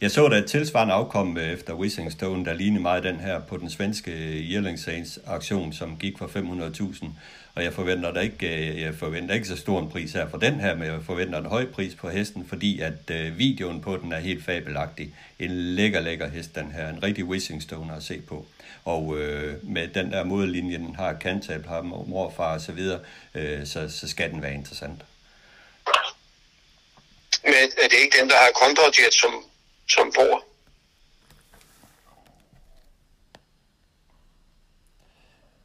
jeg så da et tilsvarende afkom øh, efter Wishing Stone, der lignede meget den her på den svenske øh, Yearling Saints aktion, som gik for 500.000 og jeg forventer der ikke, øh, jeg forventer ikke så stor en pris her for den her, men jeg forventer en høj pris på hesten, fordi at videoen på den er helt fabelagtig. En lækker, lækker hest, den her. En rigtig Wishing Stone at se på. Og øh, med den der moderlinje, den har kantab, har morfar og så videre, øh, så, så skal den være interessant. Men er det ikke den, der har Condrajet som, som bor?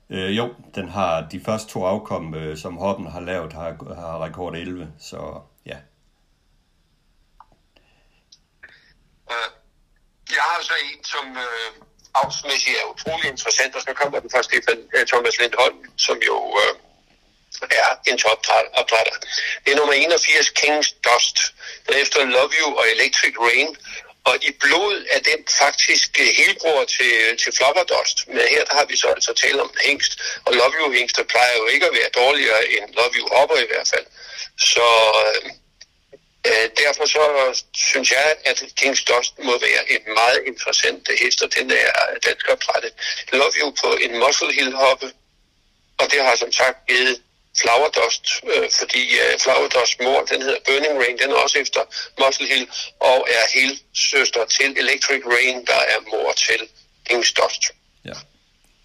Øh, jo, den har de første to afkom, øh, som Hoppen har lavet, har, har rekord 11, så ja. Øh, Jeg har så en, som øh, avlsmæssigt er utrolig interessant, og så kommer den fra Stefan øh, Thomas Lindholm, som jo øh, er en topopdrætter. Det er nummer 81, King's Dust. Den er efter Love You og Electric Rain, og i blod er den faktisk øh, helbror til, til flopperdost. Men her der har vi så altså tale om en hængst, og Love You hængster plejer jo ikke at være dårligere end Love You hopper i hvert fald. Så øh, øh derfor så synes jeg, at Kings Dust må være en meget interessant hest, og den er dansk opdrettet. Love You på en Muscle Hill hoppe, og det har som sagt givet Flower Dust, øh, fordi øh, Flower Dust mor, den hedder Burning Rain, den er også efter Muscle Hill, og er helt søster til Electric Rain, der er mor til Kings Dust. Ja,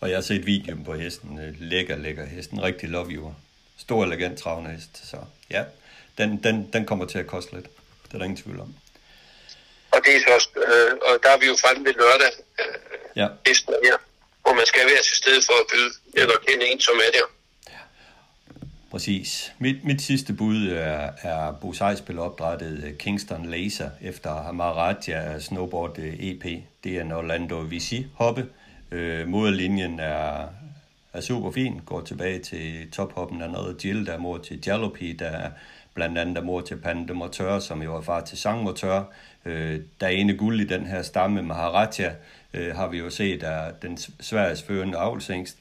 og jeg har set videoen på hesten, øh, lækker, lækker hesten, rigtig love you. Stor, elegant travende hest, så ja, den, den, den kommer til at koste lidt. Det er der ingen tvivl om. Og det er så, øh, og der er vi jo fremme ved lørdag, øh, ja. hesten her, hvor man skal være til stede for at byde, eller kende en, som er der. Præcis. Mit, mit sidste bud er, er Bo Sejsbøl opdrettet øh, Kingston Laser efter Maharaja Snowboard øh, EP. Det er en Orlando Vici hoppe. Øh, moderlinjen er, er super fin. Går tilbage til tophoppen af noget Jill, der er mor til Jalopy, der er blandt andet der mor til Pande Motør, som jo er far til Sang Motør. Øh, der er ene guld i den her stamme Maharaja, øh, har vi jo set, er den Sveriges førende avlsængst.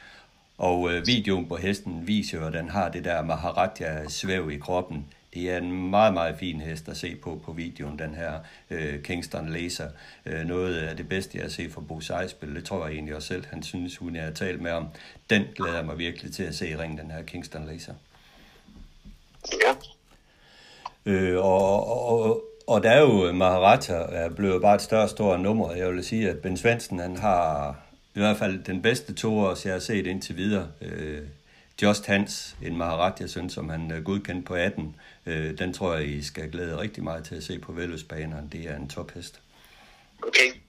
Og øh, videoen på hesten viser jo, at den har det der Maharaja-svæv i kroppen. Det er en meget, meget fin hest at se på på videoen, den her øh, Kingston Laser. Øh, noget af det bedste, jeg har set fra Bo Sejspil, det tror jeg egentlig også selv, han synes, hun er talt med om. Den glæder mig virkelig til at se i ring, den her Kingston Laser. Ja. Øh, og, og, og der er jo Maharaja er blevet bare et større, større nummer. Jeg vil sige, at Ben Svendsen, han har i hvert fald den bedste toårs, jeg har set indtil videre. Øh, Just Hans, en Maharaja-søn, som han er godkendt på 18. Øh, den tror jeg, I skal glæde rigtig meget til at se på Velløsbanerne. Det er en tophest. Okay.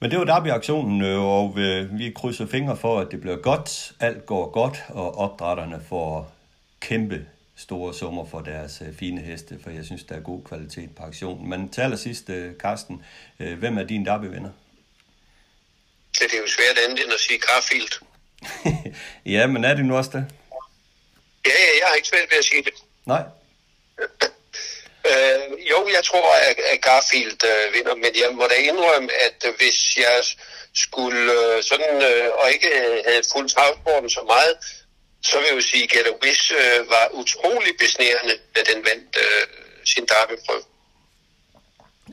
Men det var Derby-aktionen, øh, og øh, vi krydser fingre for, at det bliver godt. Alt går godt, og opdrætterne får kæmpe store summer for deres øh, fine heste, for jeg synes, der er god kvalitet på aktionen. Men til allersidst, Karsten, hvem er din Derby-vinder? Så det er jo svært andet end at sige Garfield. ja, men er det nu også det? Ja, ja, jeg har ikke svært ved at sige det. Nej. øh, jo, jeg tror, at, at Garfield øh, vinder, men jeg må da indrømme, at øh, hvis jeg skulle øh, sådan, øh, og ikke havde fuldt travsporten så meget, så vil jeg jo sige, at Get a Wish øh, var utrolig besnærende, da den vandt øh, sin derbyprøve.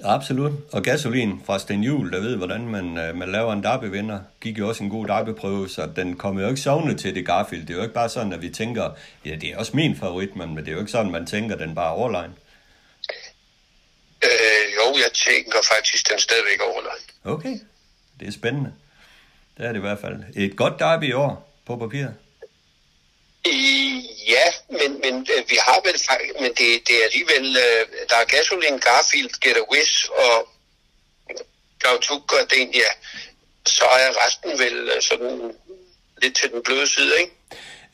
Absolut. Og gasolin fra Sten Juhl, der ved, hvordan man, øh, man laver en derbyvinder, gik jo også en god derbyprøve, så den kommer jo ikke sovne til det Garfield. Det er jo ikke bare sådan, at vi tænker, ja, det er også min favorit, men det er jo ikke sådan, man tænker, den bare er overlegen. Øh, jo, jeg tænker faktisk, den stadigvæk er overlegen. Okay, det er spændende. Det er det i hvert fald. Et godt derby i år på papir. Ja, men, men øh, vi har vel men det, det er alligevel, øh, der er Gasoline, Garfield, Get a Wish og Gautuk og den, ja, så er resten vel øh, sådan lidt til den bløde side, ikke?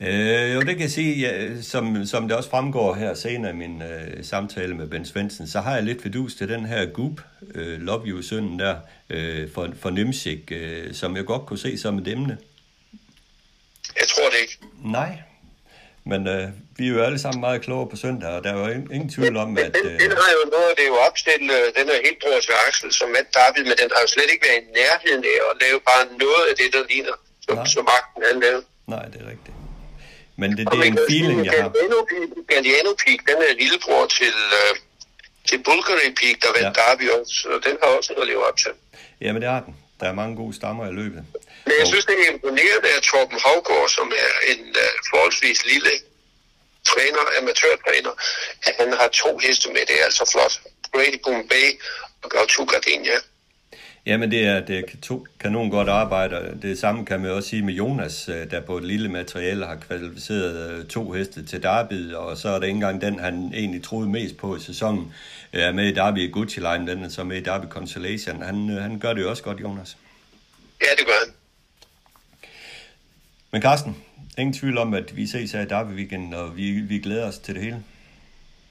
Øh, jo, det kan jeg sige, ja, som, som det også fremgår her senere i min øh, samtale med Ben Svendsen, så har jeg lidt fedus til den her Goop, øh, Love You-sønnen der, øh, for, for Nimsik, øh, som jeg godt kunne se som et emne. Jeg tror det ikke. Nej, men øh, vi er jo alle sammen meget klogere på søndag, og der er jo ingen, ingen tvivl om, at... Øh... Den, den har jo noget, det er jo opstillet, øh, den er helt bror til Axel, som Matt David, men den har jo slet ikke været i nærheden af at lave bare noget af det, der ligner, som, som magten han lavede. Nej, det er rigtigt. Men det, det er en feeling, jeg har. Galliano Peak, den er lillebror til, uh, til Bulgari Peak, der vandt ja. Derby også, og den har også noget at leve op til. Jamen, det har den. Der er mange gode stammer i løbet. Men jeg synes, det er imponerende af Torben Havgård, som er en uh, forholdsvis lille træner, amatørtræner, at han har to heste med. Det er altså flot. Brady Bombay og Gautu Gardenia. Jamen, det er, det er to kanon godt arbejde. Det samme kan man også sige med Jonas, øh, der på et lille materiale har kvalificeret øh, to heste til Derby, og så er det ikke engang den, han egentlig troede mest på i sæsonen, er med i Derby i Gucci Line, den er så med i Derby Consolation. Han, han gør det jo også godt, Jonas. Ja, det gør han. Men Carsten, ingen tvivl om, at vi ses her i Derby Weekend, og vi, vi glæder os til det hele.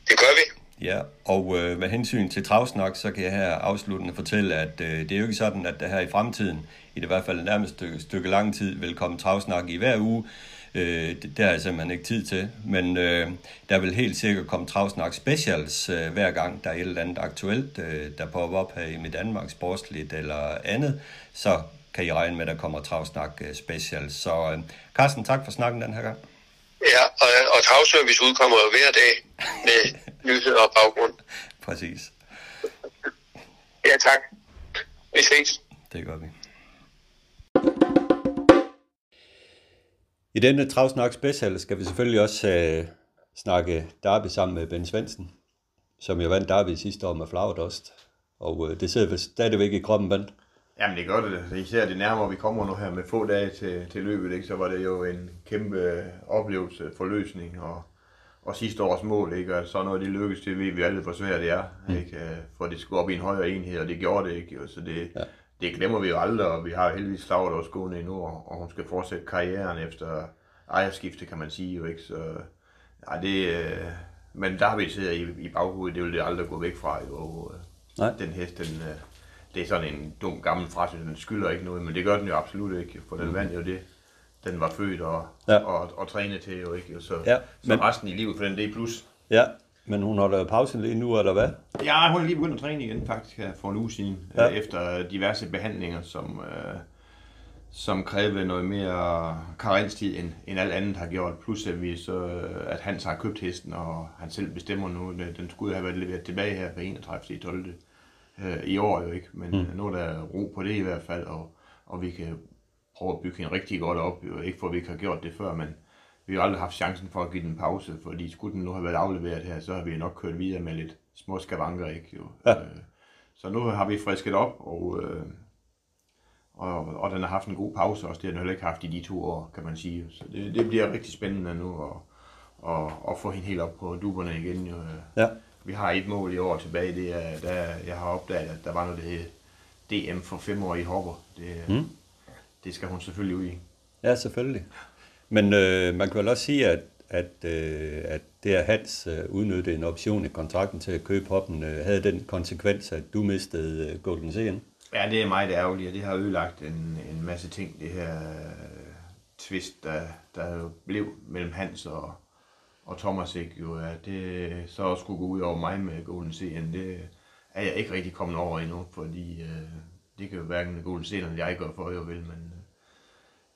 Det gør vi. Ja, og øh, med hensyn til travsnak, så kan jeg her afsluttende fortælle, at øh, det er jo ikke sådan, at der her i fremtiden, i det hvert fald nærmest stykke, stykke lang tid, vil komme travsnak i hver uge. Øh, det, det har jeg simpelthen ikke tid til. Men øh, der vil helt sikkert komme Travsnak Specials øh, hver gang, der er et eller andet aktuelt, øh, der popper op her i mit Danmark sportsligt eller andet. Så kan I regne med, at der kommer Travsnak øh, Specials. Så øh, Carsten, tak for snakken den her gang. Ja, og, og Travservice udkommer jo hver dag med nyheder og baggrund. Præcis. Ja, tak. Vi ses. Det gør vi. I denne Travsnak Special skal vi selvfølgelig også øh, snakke derby sammen med Ben Svendsen, som jo vandt derby sidste år med Flagdost. Og øh, det sidder stadigvæk i kroppen, Ben. Jamen det gør det. Især det nærmere vi kommer nu her med få dage til, til løbet, ikke? så var det jo en kæmpe oplevelse for løsning. Og, og sidste års mål, ikke? og så noget det lykkedes til, ved vi alle, hvor svært det er. Mm. Ikke? For det skulle op i en højere enhed, og det gjorde det ikke. Så det, ja. det glemmer vi jo aldrig, og vi har heldigvis Stavros gående endnu, og hun skal fortsætte karrieren efter ejerskifte, kan man sige. Jo, ikke? Så, ja, det, øh, men der har vi siddet i, i baghovedet, det vil det aldrig gå væk fra. Jo, og, Nej. Den hest, den, øh, det er sådan en dum gammel frase, den skylder ikke noget, men det gør den jo absolut ikke, for den mm. vandt jo det, den var født og, ja. og, og, og trænet til jo ikke, så, ja, men, så resten i livet for den, det er plus. Ja, men hun holder pause lige nu, eller hvad? Ja, hun er lige begyndt at træne igen faktisk her for en uge siden, ja. Øh, efter diverse behandlinger, som, øh, som krævede noget mere karenstid, end, end alt andet har gjort. Plus at, vi så, at Hans har købt hesten, og han selv bestemmer nu. Den skulle have været leveret tilbage her på 31. 12 øh, i år jo ikke, men mm. nu er der ro på det i hvert fald, og, og vi kan prøve at bygge en rigtig godt op, jo. ikke for at vi ikke har gjort det før, men vi har aldrig haft chancen for at give den pause, fordi skulle den nu have været afleveret her, så har vi nok kørt videre med lidt små skavanker, ikke jo. Ja. Øh, så nu har vi frisket op, og, øh, og, og den har haft en god pause også, det har den heller ikke haft i de to år, kan man sige. Så det, det bliver rigtig spændende nu at, at, at få hende helt op på duberne igen. Jo. Ja vi har et mål i år tilbage, det er, der jeg har opdaget, at der var noget, det DM for femårige hopper. Det, mm. det skal hun selvfølgelig ud i. Ja, selvfølgelig. Men øh, man kan vel også sige, at, at, øh, at det at Hans øh, udnyttede en option i kontrakten til at købe hoppen, øh, havde den konsekvens, at du mistede øh, Golden Sean? Ja, det er meget ærgerligt, og det har ødelagt en, en masse ting, det her øh, twist, der, der blev mellem Hans og, og Thomas ikke jo, at det så også skulle gå ud over mig med Golden Sean, det er jeg ikke rigtig kommet over endnu, fordi øh, det kan jo hverken Golden Sean eller jeg gør for, jeg vil, men øh,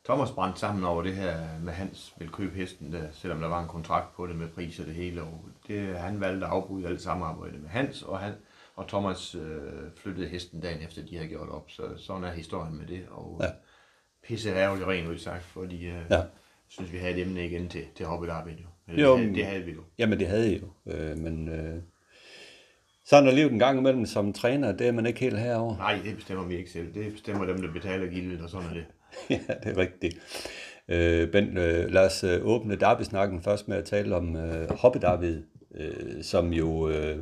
Thomas brændte sammen over det her med Hans vil købe hesten der, selvom der var en kontrakt på det med pris og det hele, og det, han valgte at afbryde alt samarbejde med Hans, og han, og Thomas øh, flyttede hesten dagen efter, de havde gjort op, så sådan er historien med det, og ja. pisse ærgerligt rent udsagt, fordi øh, ja. synes, vi havde et emne igen til, til jo. Eller jo, det, havde, det havde vi jo. Jamen, det havde I jo. Øh, men øh, sådan er livet en gang imellem som træner, det er man ikke helt herover. Nej, det bestemmer vi ikke selv. Det bestemmer dem, der betaler gildet, og sådan er det. ja, det er rigtigt. Øh, ben, øh, lad os øh, åbne Darby-snakken først med at tale om øh, Hoppe David, øh, som jo, øh,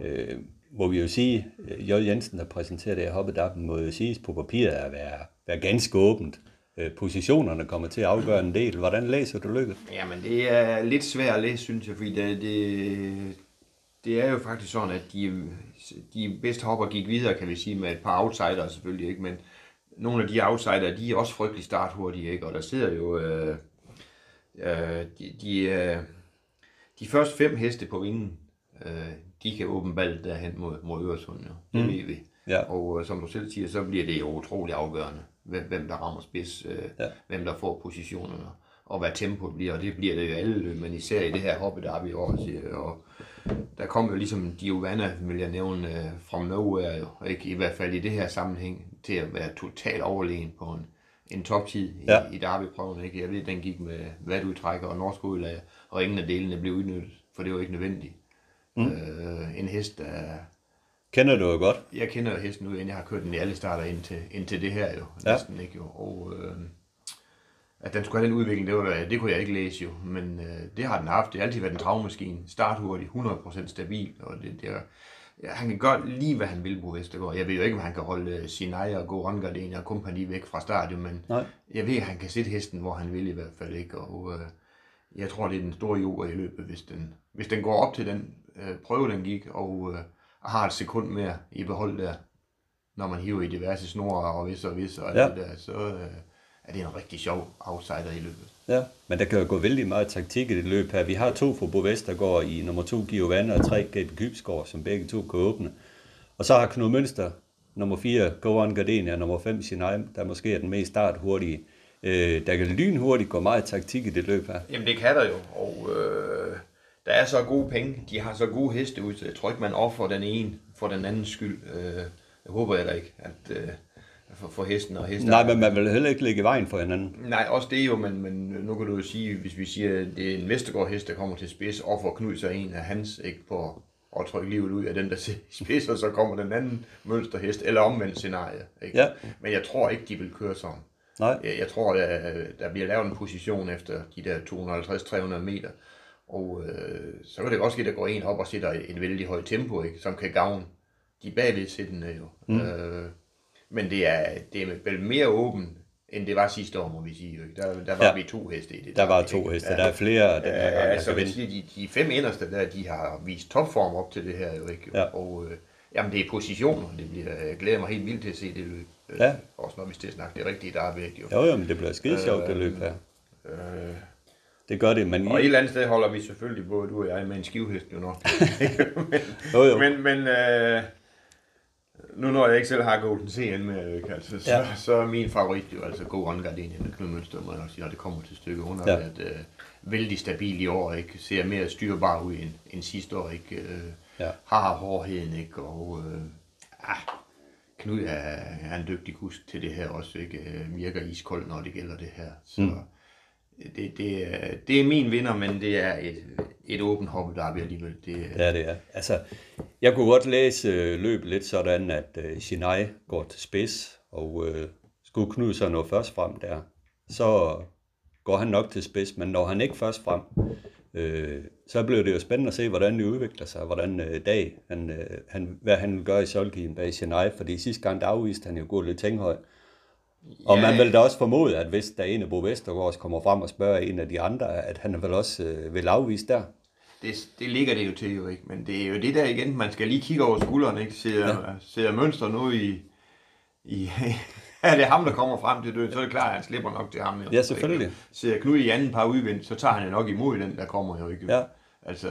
øh, må vi jo sige, J. Jensen, der præsenterer det her Hoppe Darby, må jo siges på papiret at være, være ganske åbent øh, positionerne kommer til at afgøre en del. Hvordan læser du lykke? Jamen, det er lidt svært at læse, synes jeg, fordi det, det, det er jo faktisk sådan, at de, de bedste hopper gik videre, kan vi sige, med et par outsidere selvfølgelig, ikke? men nogle af de outsidere, de er også frygtelig starthurtige, ikke? og der sidder jo øh, øh, de, de, øh, de første fem heste på vingen, øh, de kan åbne ballet derhen mod, mod Øresund, jo. det mm. ved vi. Ja. Og øh, som du selv siger, så bliver det jo utrolig afgørende hvem, hvem der rammer spids, øh, ja. hvem der får positionerne, og hvad tempoet bliver, og det bliver det jo alle løb, men især i det her hoppe, der er vi i år, og der kom jo ligesom Giovanna, vil jeg nævne, uh, from nowhere, jo, ikke? i hvert fald i det her sammenhæng, til at være totalt overlegen på en, en toptid i, ja. i derby-prøven. Ikke? Jeg ved, den gik med vadudtrækker og norsk udlag, og ingen af delene blev udnyttet, for det var ikke nødvendigt. Mm. Uh, en hest, der Kender du jo godt? Jeg kender hesten ud, inden jeg har kørt den i alle starter ind til, ind til det her jo. Ja. Næsten ikke jo. Og øh, at den skulle have den udvikling, det, var, det kunne jeg ikke læse jo. Men øh, det har den haft. Det har altid været en travmaskine. Starthurtig, 100% stabil. Og det, det er, ja, han kan godt lige, hvad han vil på Vestergaard. Jeg ved jo ikke, om han kan holde sin ejer og gå Rangardin og kompagni væk fra stadion, men Nej. jeg ved, at han kan sætte hesten, hvor han vil i hvert fald ikke. Og øh, jeg tror, det er den store jord i løbet, hvis den, hvis den går op til den øh, prøve, den gik, og øh, har et sekund mere i behold der, når man hiver i diverse snore og vis og vis og alt ja. det der, så, øh, er det en rigtig sjov outsider i løbet. Ja, men der kan jo gå vældig meget taktik i det løb her. Vi har to fra Bo Vestergaard i nummer to Giovanna og tre Gabe Kybsgaard, som begge to kan åbne. Og så har Knud Mønster nummer 4 Go On Gardenia, nummer 5 Sinai, der måske er den mest starthurtige. Øh, der kan lynhurtigt gå meget taktik i det løb her. Jamen det kan der jo, og øh, der er så gode penge, de har så gode heste ud, så jeg tror ikke, man offer den ene for den andens skyld. Øh, jeg håber da ikke, at øh, for, for hesten og hesten. Nej, men man vil heller ikke ligge i vejen for hinanden. Nej, også det jo, men, men nu kan du jo sige, hvis vi siger, at det er en Vestergaard hest, der kommer til spids, offer Knud så en af hans, ikke på at trykke livet ud af den, der spids, og så kommer den anden mønsterhest, eller omvendt scenarie. Ikke? Ja. Men jeg tror ikke, de vil køre sådan. Nej. Jeg, jeg tror, der, der bliver lavet en position efter de der 250-300 meter, og øh, så kan det også ske, at der går en op og sætter et vældig højt tempo, ikke? som kan gavne de bagved siddende jo. Mm. Øh, men det er, det er vel mere åben, end det var sidste år, må vi sige. Ikke? Der, der var Ja. vi to heste i det. Der var to heste, der er flere. Den her Ja, gang, der altså, hvis vinde. de, de fem inderste der, de har vist topform op til det her jo ikke. Ja. Og øh, jamen, det er positioner, det bliver, jeg glæder mig helt vildt til at se det løb. Øh, Ja. Også når vi skal snakke det rigtige, der er væk jo. Jo, jo, men det bliver skide sjovt, det løb her. Øh, Det gør det, men... og et eller andet sted holder vi selvfølgelig både du og jeg med en skivhest jo nok. men, Jo, jo. men, men øh, nu når jeg ikke selv har Golden CN med, ikke, altså, så, Ja. ja. så er min favorit jo altså Go On Gardenia med Knud Mønster, må jeg også sige, når det kommer til stykket. Hun har Ja. været øh, vældig stabil i år, ikke? ser mere styrbar ud end, end sidste år, ikke? Øh, Ja. har hårdheden, ikke? og øh, ah, Knud er, er en dygtig kusk til det her også, ikke? Øh, virker iskold, når det gælder det her. Så mm det, det, det er min vinder, men det er et, et åbent hop, der er alligevel. Det, Ja, det er. Altså, jeg kunne godt læse øh, løbet lidt sådan, at øh, Sinai går til spids, og øh, skulle Knud så nå først frem der, så går han nok til spids, men når han ikke først frem, øh, så bliver det jo spændende at se, hvordan det udvikler sig, hvordan øh, dag, han, øh, han, hvad han vil gøre i solgiven bag Sinai, fordi sidste gang der afviste han jo gå lidt tænkhøj. Og Ja. man vil da også formode, at hvis der er en af Bo Vestergaards kommer frem og spørger en af de andre, at han vel også øh, vil afvise der. det, det ligger det jo til jo ikke, men det er jo det der igen, man skal lige kigge over skulderen, ikke? Ser, ja. ser mønster nu i, i er det ham, der kommer frem til døden, så er det klart, at han slipper nok til ham. Jo, Ja, selvfølgelig. Ser Knud i anden par udvendt, så tager han jo nok imod den, der kommer jo ikke. Ja. Altså,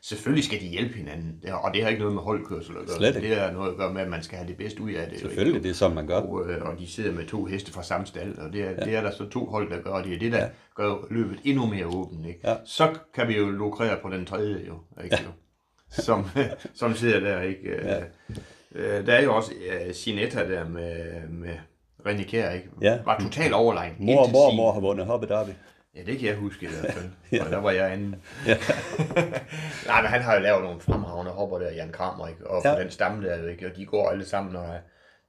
selvfølgelig skal de hjælpe hinanden, og det har ikke noget med holdkørsel at gøre. Slet ikke. Det har noget at gøre med, at man skal have det bedste ud af det. Selvfølgelig, ikke? det er sådan, man gør. Og, øh, og de sidder med to heste fra samme stald, og det er, ja. det er der så to hold, der gør, og det er det, der ja. gør løbet endnu mere åbent. Ikke? Ja. Så kan vi jo lukrere på den tredje, jo, ikke? Ja. Som, som sidder der. Ikke? Ja. Øh, der er jo også uh, Sinetta der med, med René Kjær, ikke? Ja. var totalt overlegen. Mor mor, mor har vundet hoppe derby. Ja, det kan jeg huske i hvert fald. Ja. ja. Og der var jeg anden. Ja. Nej, men han har jo lavet nogle fremragende hopper der, Jan Kramer, ikke? Og Ja. ja. den stamme der, ikke? Og de går alle sammen, og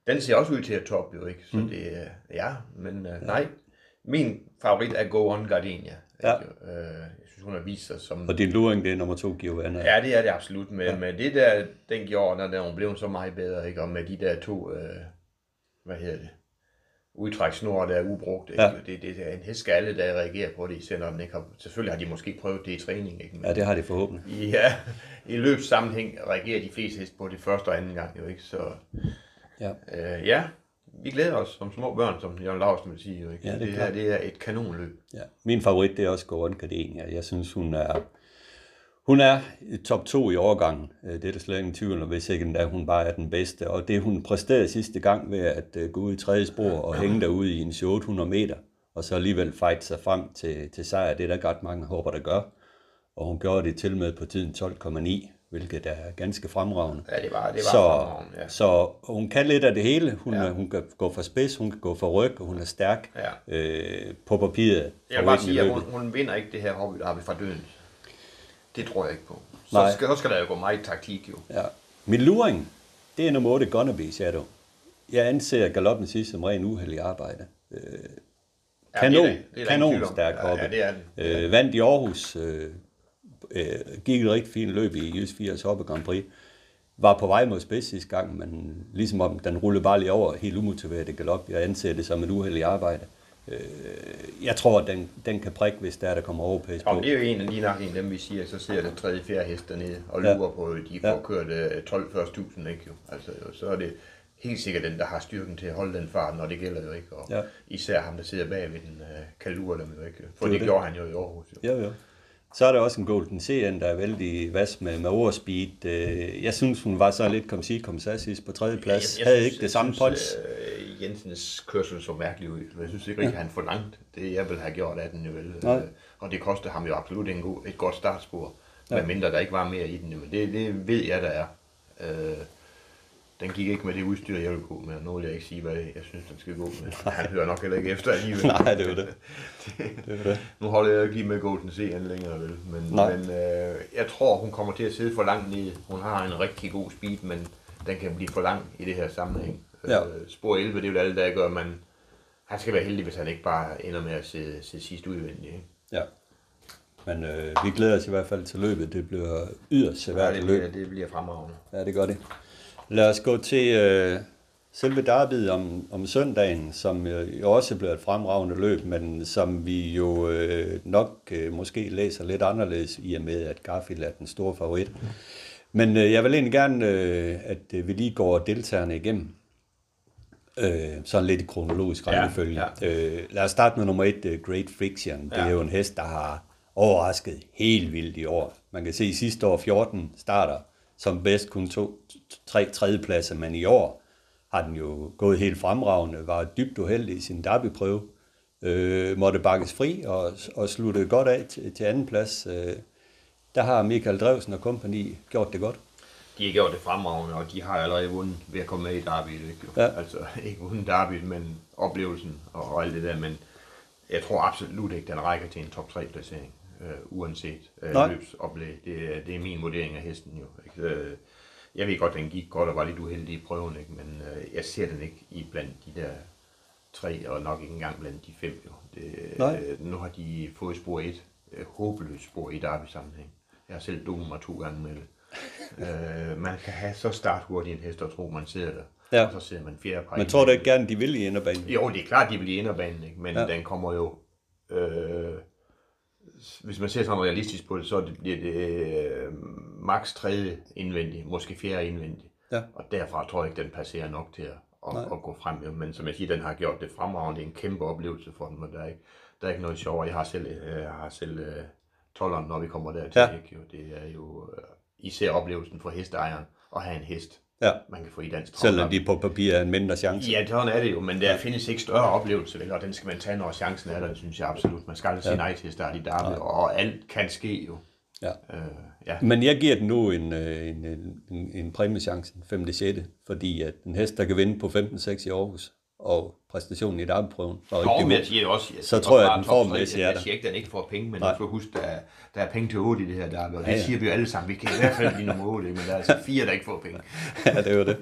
den ser også ud til at toppe, jo, ikke? Så Mm. det er, ja, men uh, nej. Min favorit er Go On Gardenia. Ja. Ikke? Jeg synes, hun har vist sig som... Og din luring, det er nummer to, Giovanna. Ja, det er det absolut. Men ja. med det der, den gjorde, når den blev så meget bedre, ikke? Og med de der to, uh, hvad hedder det? Udtræksnore, der er ubrugt. Ikke? Ja. Det, det, er en hest skal alle dage reagere på det, selvom den ikke har, selvfølgelig har de måske prøvet det i træning, ikke? Men ja, det har de forhåbentlig. i, ja, i løbssammenhæng reagerer de fleste heste på det første og anden gang, jo ikke? Så Ja. øh, ja, vi glæder os som små børn, som Jørgen Larsen vil sige, jo ikke? Ja, det er det, her, det er et kanonløb. Ja. Min favorit, det er også Goran Gardenia. Jeg synes, hun er, hun er top 2 i årgangen. Øh, Det er der slet ingen tvivl om, hvis ikke endda hun bare er den bedste. Og det hun præsterede sidste gang ved at øh, gå ud i tredje spor og hænge derude i en 800 meter, og så alligevel fight sig frem til, til sejr, det er der ret mange håber, der gør. Og hun gjorde det til med på tiden 12,9, hvilket er ganske fremragende. Ja, det var, det var så, fremragende, ja. så hun kan lidt af det hele. Hun, ja. Hun kan gå for spids, hun kan gå for ryg, og hun er stærk Ja. øh, på papiret. Jeg vil bare sige, at hun, hun vinder ikke det her hobby, der har vi fra døden. Det tror jeg ikke på. Så Nej. skal, så skal der jo gå meget taktik, jo. Ja. Min luring, det er nummer 8, Gonnaby Shadow. Jeg anser galoppen sidst som ren uheldig arbejde. Øh, Ja, kanon, det er det. Er kanon stærk Ja, hoppe. ja, det er det. Øh, vandt i Aarhus, øh, øh, gik et rigtig fint løb i Jys 80 Hoppe Grand Prix. Var på vej mod spids sidste gang, men ligesom om den rullede bare lige over helt umotiveret det galop. Jeg anser det som et uheldigt arbejde. Øh, jeg tror, at den, den kan prikke, hvis der er, der kommer overpace Og på. det er jo en af lige nok en af dem, vi siger, så ser det tredje, fjerde hest dernede og Ja. lurer på, at de får Ja. kørt øh, 12-40.000, ikke jo? Altså, jo, så er det helt sikkert den, der har styrken til at holde den fart, når det gælder jo ikke. Og ja. især ham, der sidder bag ved den, uh, kalduer dem jo ikke. For det, det, det gjorde han jo i Aarhus. Jo. jo, jo. Så er der også en Golden CN, der er vældig vas med, med overspeed. Øh, jeg synes, hun var så lidt kom sige, kom sidst på tredje plads. Jeg, jeg Havde synes, ikke det samme punch. Uh, Jensens kørsel så mærkelig ud. Jeg synes ikke rigtig, ja. han forlangt det, jeg ville have gjort af den. Vel. Nej. Øh, og det kostede ham jo absolut en god, et godt startspor. Ja. mindre der ikke var mere i den. Men det, det ved jeg, der er. Uh, den gik ikke med det udstyr, jeg ville gå med. Nu vil jeg ikke sige, hvad jeg synes, den skal gå med. Han hører nok heller ikke efter alligevel. Nej, det er det. det, er det. Nu holder jeg ikke lige med Golden Sean længere, vel. Men, Nej. men øh, jeg tror, hun kommer til at sidde for langt nede. Hun har en rigtig god speed, men den kan blive for lang i det her sammenhæng. Ja. Øh, spor 11, det er jo alle, der gør, man han skal være heldig, hvis han ikke bare ender med at se, se sidst udvendigt. Ikke? Ja. Men øh, vi glæder os i hvert fald til løbet. Det bliver yderst seværdigt ja, det bliver, det bliver fremragende. Ja, det gør det. Lad os gå til øh, selve derbyet om, om søndagen, som øh, jo også bliver et fremragende løb, men som vi jo øh, nok øh, måske læser lidt anderledes i og med, at Garfield er den store favorit. Men øh, jeg vil egentlig gerne, øh, at øh, vi lige går deltagerne igennem. Øh, sådan lidt i kronologisk rækkefølge. Ja, ja. Øh, lad os starte med nummer et, uh, Great Friction. Det ja. er jo en hest, der har overrasket helt vildt i år. Man kan se, at sidste år 14 starter, som bedst kun to, tre tredjepladser, men i år har den jo gået helt fremragende, var dybt uheldig i sin derbyprøve, øh, måtte bakkes fri og, og slutte godt af til, til anden plads. Øh, der har Michael Drevsen og kompagni gjort det godt. De har gjort det fremragende, og de har allerede vundet ved at komme med i derby. Ikke? Ja. Altså ikke vundet derby, men oplevelsen og, og alt det der, men jeg tror absolut ikke, den rækker til en top 3 placering øh, uanset øh, løbsoplæg. Det, det er min vurdering af hesten jo. Ikke? Øh, jeg ved godt, den gik godt og var lidt uheldig i prøven, ikke? men øh, jeg ser den ikke i blandt de der tre, og nok ikke engang blandt de fem. Jo. Det, øh, nu har de fået spor et, øh, håbløst spor i derby sammenhæng. Jeg har selv dummet mig to gange med det. øh, man kan have så start hurtigt en hest og tro, man ser det. Ja. Og så ser man fjerde par. Men tror du ikke gerne, de vil i inderbanen? Jo, det er klart, de vil i inderbanen, ikke? men ja. den kommer jo øh, hvis man ser sådan realistisk på det, så bliver det øh, maks tredje indvendigt, måske fjerde indvendigt. Ja. Og derfra tror jeg ikke, den passerer nok til at, at, at gå frem. Men som jeg siger, den har gjort det fremragende. Det er en kæmpe oplevelse for den, men der er ikke, der er ikke noget sjovere. Jeg har selv, øh, jeg har selv uh, tolleren, når vi kommer dertil. Ja. Ikke? Det er jo uh, især oplevelsen for hesteejeren at have en hest, ja. man kan få i dansk Selvom de på papir er en mindre chance. Ja, sådan er det jo, men der findes ikke større oplevelse, vel, og den skal man tage, når chancen er der, synes jeg absolut. Man skal aldrig ja. sige nej til at starte i derby, ja. og alt kan ske jo. Ja. Øh, ja. Men jeg giver den nu en, øh, en, en, en præmiechance, 5. 6. fordi at en hest, der kan vinde på 15-6 i Aarhus, og præstationen i darmprøven var rigtig jeg siger også, jeg så tror jeg, at den er der. Jeg siger ikke, at den ikke får penge, men Nej. du huske, der, er, der er penge til 8 i det her derby, det ja, ja. siger vi jo alle sammen. Vi kan i hvert fald blive nummer 8, men der er altså fire, der ikke får penge. ja, det er jo det.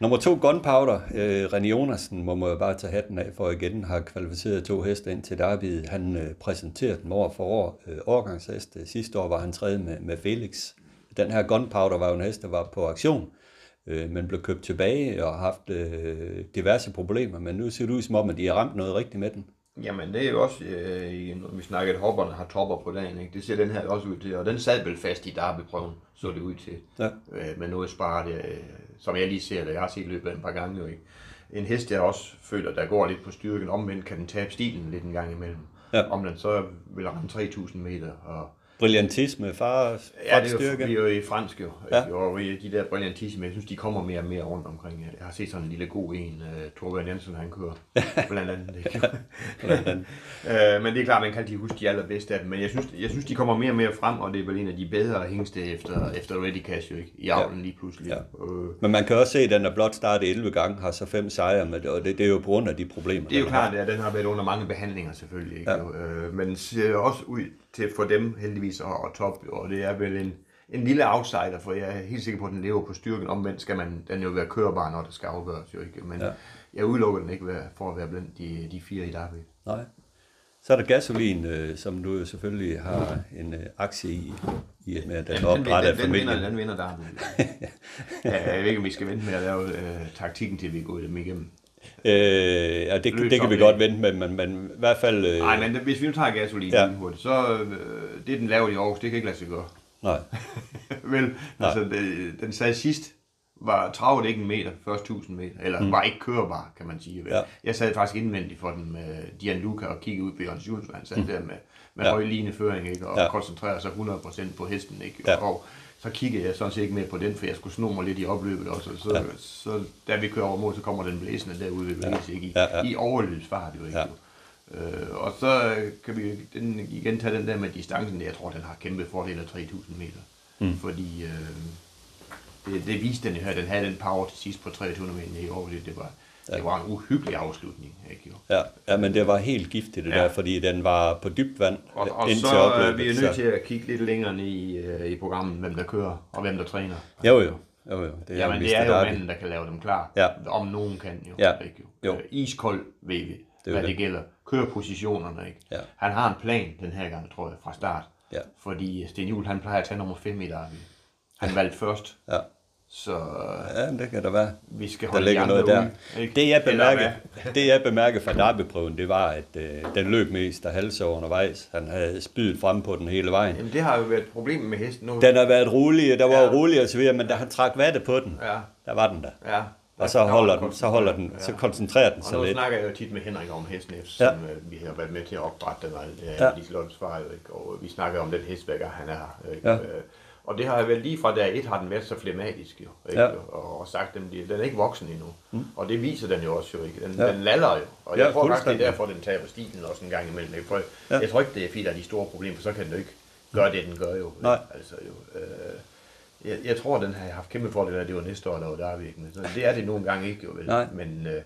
Nummer to, Gunpowder. Øh, René Jonasen må man jo bare tage hatten af for igen har kvalificeret to heste ind til derbyet. Han øh, præsenterede dem år for år. Øh, årgangshest. Sidste år var han tredje med, med Felix. Den her Gunpowder var jo en hest, der var på aktion øh, men blev købt tilbage og har haft øh, diverse problemer, men nu ser det ud som om, at de har ramt noget rigtigt med den. Jamen det er jo også, øh, når vi snakker, at hopperne har topper på dagen, ikke? det ser den her også ud til, og den sad vel fast i derbyprøven, så det ud til, ja. øh, med noget sparet, øh, som jeg lige ser det, jeg har set løbet en par gange jo ikke. En hest, jeg også føler, der går lidt på styrken, omvendt kan den tabe stilen lidt en gang imellem. Ja. Om den så vil ramme 3000 meter, og Brillantisme, far, ja, det er jo, vi er jo i fransk jo. Ja. Og de der brillantisme, jeg synes, de kommer mere og mere rundt omkring. Jeg har set sådan en lille god en, uh, Torbjørn Jensen, han kører, blandt andet. Ikke? blandt andet. uh, men det er klart, man kan altid huske de allerbedste af dem. Men jeg synes, jeg synes, de kommer mere og mere frem, og det er vel en af de bedre hængste efter, efter Ready Cash, jo, ikke? I avlen ja. lige pludselig. Ja. Uh, men man kan også se, at den er blot startet 11 gange, har så fem sejre med det, og det, det er jo på grund af de problemer. Det er jo klart, at ja, den har været under mange behandlinger selvfølgelig. Ikke? Ja. Uh, men ser også ud til for dem heldigvis at, at top, og det er vel en, en lille outsider, for jeg er helt sikker på, at den lever på styrken. Omvendt skal man, den jo være kørbar, når det skal afgøres jo ikke. Men ja. jeg udelukker den ikke for at være blandt de, de fire i Derby. Nej. Så er der gasolin, øh, som du jo selvfølgelig har en øh, aktie i, i med at den, den opretter den, den, den, vinder, den vinder Derby. ja, jeg ved ikke, om vi skal vente med at lave øh, taktikken til, vi går dem igennem. Øh, ja, det, det kan vi godt vente med, men, men i hvert fald... Øh... Nej, men hvis vi nu tager gasolin ja. hurtigt, så øh, det den laver i Aarhus, det kan ikke lade sig gøre. Nej. Vel, Nej. altså det, den sagde sidst, var travet ikke en meter, først 1000 meter, eller mm. var ikke kørbar, kan man sige. Ja. Jeg sad faktisk indvendigt for den med Dian Luca og kiggede ud på Jørgens Jules, han sad mm. der med, med Ja. høj lineføring, ikke, og Ja. ja. koncentrerede sig 100% på hesten, ikke, Ja. og så kiggede jeg sådan set ikke mere på den, for jeg skulle sno mig lidt i opløbet også, og så, ja. så da vi kører over mål, så kommer den blæsende derude ved Venice, ikke, i, Ja, ja. i overløbsfart, jo ikke. Ja. Ja. Øh, og så kan vi den, igen tage den der med distancen, jeg tror, den har kæmpe fordel af 3000 meter, mm. fordi øh, det, det viste den jo her, den havde den power til sidst på 2300 meter i år, det, det var, det var en uhyggelig afslutning, ikke jo. Ja, ja, men det var helt giftigt det Ja. der, fordi den var på dybt vand Og, og indtil så er opløbet. vi så- nødt til at kigge lidt længere ned i, øh, i programmet, hvem der kører og hvem der træner. Jo, jo. jo, jo. Det er Jamen, det er jo manden, der kan lave dem klar. Ja. Om nogen kan jo. Ja. Ikke, jo. Jo. Øh, iskold ved vi, er det hvad det. det. gælder. Kørepositionerne, ikke? Ja. Han har en plan den her gang, tror jeg, fra start. Ja. Fordi Sten Juhl, han plejer at tage nummer 5 i Derby. Han valgte først, Ja. Så ja, det kan der være. vi skal Der holde de ligger noget der. ude? Det jeg bemærkede, det jeg bemærkede fra Derby-prøven, det var, at øh, den løb mest af halse undervejs. Han havde spydet frem på den hele vejen. Jamen, det har jo været et problem med hesten nu. Den har været rolig, der var Ja. ja. rolig og så videre, men da han trak vatte på den, Ja, der var den der. ja. Og så Der holder en den, så holder den, så koncentrerer den Og sig nu lidt. snakker jeg jo tit med Henrik om hesten F, Ja. som øh, vi har været med til at opdrætte den, og det Ja. Liselottes far jo ikke, og vi snakker om den hest, hver gang han er her. Ikke? Ja. Og det har jeg vel lige fra dag et har den været så flematisk jo, ikke? Ja. Og, og sagt, at den er ikke voksen endnu. Mm. Og det viser den jo også jo ikke. Den, Ja. den laller jo. Og Ja, jeg tror faktisk, det er derfor, den taber stilen også en gang imellem. Ikke? For Ja. jeg tror ikke, det er fordi, der er de store problemer, for så kan den jo ikke gøre det, den gør jo. Nej. Altså jo. Øh, jeg, jeg tror, den har haft kæmpe fordel af, at det var næste år, der var der virkelig. Så det er det nogle gange ikke jo vel. Nej. Men øh,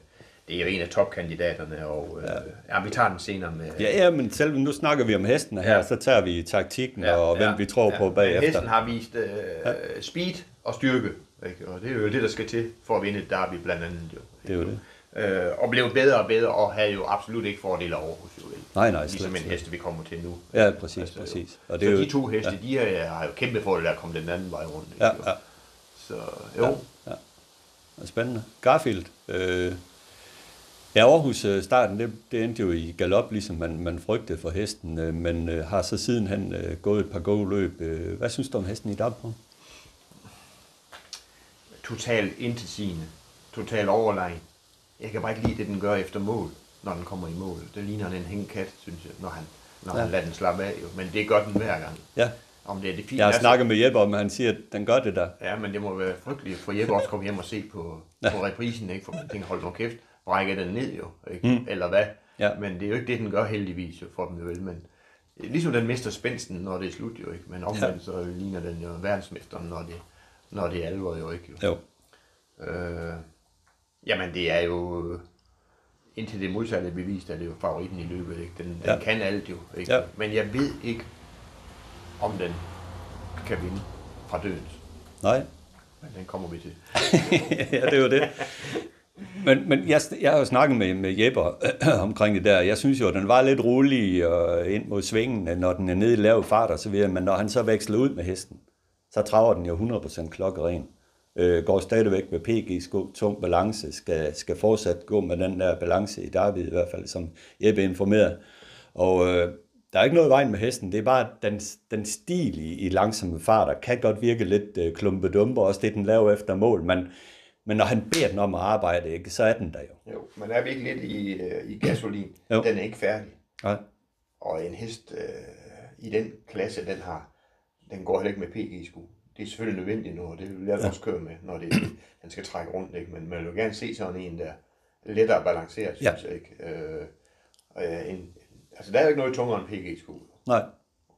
det er jo en af topkandidaterne, og øh, ja. ja, vi tager den senere med... Ja, ja, men selv nu snakker vi om hestene her, Ja. så tager vi taktikken ja, og hvem vi tror på Men bagefter. hesten har vist øh, ja. speed og styrke, ikke? og det er jo det, der skal til for at vinde et derby blandt andet. Jo, Det er jo det. Øh, og blev bedre og bedre, og havde jo absolut ikke fordele af Aarhus. Jo? Nej, nej, Ligesom en slet. hest, vi kommer til nu. Ja, præcis, Altså, præcis. Og det det er så jo, de to heste, de har, har jo kæmpe fordel at komme den anden vej rundt. Ikke? Ja, ja. Så jo, Ja. Og spændende. Garfield. Øh, ja, Aarhus øh, starten, det, det endte jo i galop, ligesom man, man frygtede for hesten, øh, men øh, har så sidenhen øh, gået et par gode løb. Øh, hvad synes du om hesten i dag på? totalt intetsigende, totalt overlegen. Jeg kan bare ikke lide det, den gør efter mål, når den kommer i mål. Det ligner en hængkat, synes jeg, når han, når ja. han lader den slappe af. Jo. Men det gør den hver gang. Ja, Om det er det fint. jeg har snakket med Jeppe om, at han siger, at den gør det der. Ja, men det må være frygteligt for Jeppe også at komme hjem og se på, på reprisen, ikke? For man tænker, hold nu kæft, brækker den ned jo, ikke? Mm. Eller hvad? Ja. Men det er jo ikke det, den gør heldigvis jo for dem vel, men ligesom den mister spændsten, når det er slut jo, ikke? Men omvendt ja. så ligner den jo verdensmesteren, når det, når det er alvor jo, ikke? Jo. Jo, Øh, jamen, det er jo... Indtil det modsatte er bevist, er det jo favoritten i løbet, ikke? Den, den Ja. kan alt jo, ikke? Ja. Men jeg ved ikke, om den kan vinde fra dødens. nej. Men den kommer vi til. ja, det er jo det. Men, men jeg, jeg har jo snakket med, med Jeppe omkring det der. Jeg synes jo, at den var lidt rolig øh, ind mod svingen, når den er nede i lav fart og så videre. Men når han så veksler ud med hesten, så traver den jo 100% klokkeren. Øh, går stadigvæk med PG-sko, tung balance, skal, skal fortsat gå med den der balance i David i hvert fald, som Jeppe informerede. Og øh, der er ikke noget i vejen med hesten, det er bare, den, den stil i, i langsomme farter kan godt virke lidt øh, klumpedumper, også det den laver efter mål, men, men når han beder den om at arbejde, ikke, så er den der jo. Jo, men er vi ikke lidt i, øh, i gasolin? Jo. Den er ikke færdig. Nej. Og en hest øh, i den klasse, den har, den går heller ikke med PG-sko. Det er selvfølgelig nødvendigt nu, og det vil jeg ja. også køre med, når det, den skal trække rundt. Ikke? Men man vil gerne se sådan en, der lettere balanceret, synes Ja. jeg. Ikke? Øh, og ja, en, altså, der er jo ikke noget tungere end PG-sko. Nej.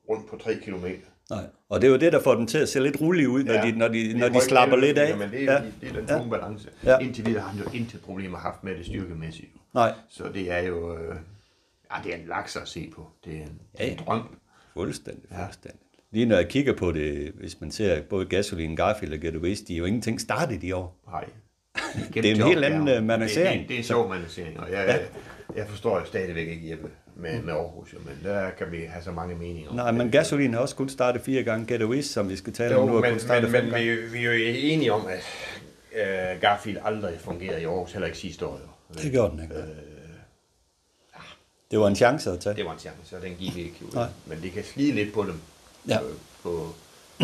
Rundt på 3 km. Nej. Og det er jo det, der får den til at se lidt rolig ud, når, de, når, de, når de slapper lidt af. Men det er, ja. det er den tunge balance. Ja. Ja. Indtil videre har han jo intet problemer haft med det styrkemæssigt. Nej, Så det er jo... Øh, ja, det er en laks at se på. Det er en, ja. en Ja. drøm. fuldstændig, fuldstændig. Lige når jeg kigger på det, hvis man ser både Gasoline, Garfield og Get Away, de er jo ingenting startet i år. Nej. Det er en helt anden, øh, managering. Det, det, det er en sjov managering, og jeg, jeg, jeg forstår jo stadigvæk ikke Jeppe med, med Aarhus, jo, men der kan vi have så mange meninger om. Nej, men Gasoline har også kun startet fire gange. Get som vi skal tale om nu, jo, men, men, men vi, vi er jo enige om, at øh, Garfield aldrig fungerede i Aarhus, heller ikke sidste år. Jo. Det gjorde den ikke. Det var en chance at tage. Det var en chance, og den gik ikke. Jo. Nej. Men det kan slide lidt på dem. Ja. Øh, på,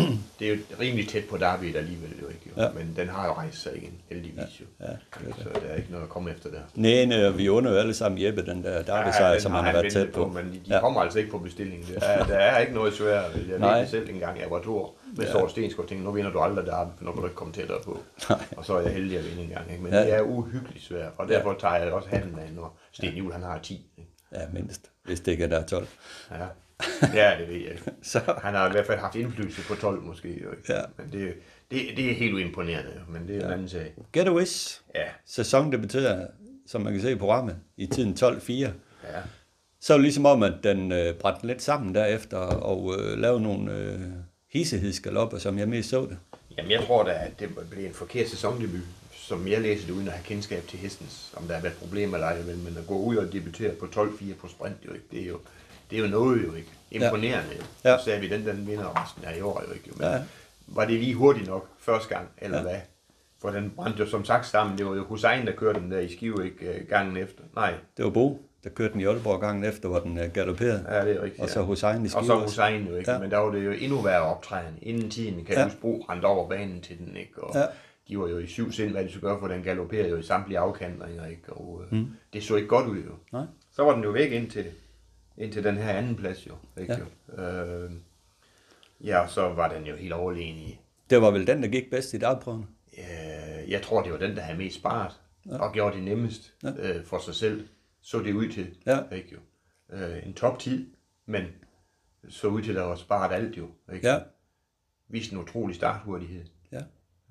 det er jo rimelig tæt på Derby alligevel jo ikke. Jo. Ja. Men den har jo rejst sig igen, heldigvis jo. Ja, det er så der er ikke noget at komme efter der. Nej, nej, vi under jo alle sammen Jeppe, den der Derby-sejr, den som han har været tæt på. Men de, Ja. kommer altså ikke på bestilling. Der er, der er ikke noget svært. Jeg Nej. ved det selv engang, jeg var to år med Ja. ja. Stor Stensgaard, tænkte, nu vinder du aldrig Derby, for nu kan du ikke komme tættere på. Nej. Og så er jeg heldig at vinde en gang. Ikke? Men Ja. ja. det er uhyggeligt svært, og derfor tager jeg også hatten med, når Sten Juhl han har 10. Ikke? Ja, mindst, hvis det ikke er der er 12. Ja. ja, det ved jeg ikke. Så, Han har i hvert fald haft indflydelse på 12 måske. Ikke? Ja. Men det, det, det er helt uimponerende, men det er en anden sag. get a wish. Ja, Sæson debuterer, som man kan se i programmet, i tiden 12-4. ja. Så er det ligesom om, at den øh, brændte lidt sammen derefter, og øh, lavede nogle øh, hissehedsgalopper, som jeg mest så det. Jamen, jeg tror da, at det blev en forkert sæsondebut, som jeg læser det, uden at have kendskab til hestens, om der har været problemer eller ej, men at gå ud og debutere på 12-4 på sprint, jo ikke, det er jo, det er jo noget jo ikke. Imponerende jo. Ja. Så sagde vi, den, den vinder resten af i år jo ikke. Men Ja. var det lige hurtigt nok første gang, eller Ja. ja. hvad? For den brændte jo som sagt sammen. Det var jo Hussein, der kørte den der i Skive, ikke øh, gangen efter. Nej, Det var Bo, der kørte den i Aalborg gangen efter, hvor den øh, galopperede. ja, det er rigtigt. Og så ja. Hussein i Og Skive så også. Hussein jo ikke, Ja. ja. men der var det jo endnu værre optræden. Inden tiden kan Ja. ja. huske Bro rendte over banen til den, ikke? Og Ja. ja. de var jo i syv sind, hvad de skulle gøre, for den galopperede jo i samtlige afkantringer, ikke? Og øh, mm. det så ikke godt ud jo. Nej. Så var den jo væk indtil, indtil den her anden plads jo, ikke? Ja. Ja. Øh, ja, og så var den jo helt overlegen i. Det var vel den, der gik bedst i dagprøverne. Øh, jeg tror, det var den, der havde mest sparet, ja. og gjorde det nemmest Ja. øh, for sig selv. Så det ud til, Ja. ikke jo? Øh, en toptid, men så ud til, at der var sparet alt jo, ikke? Ja. vist en utrolig starthurtighed. Ja.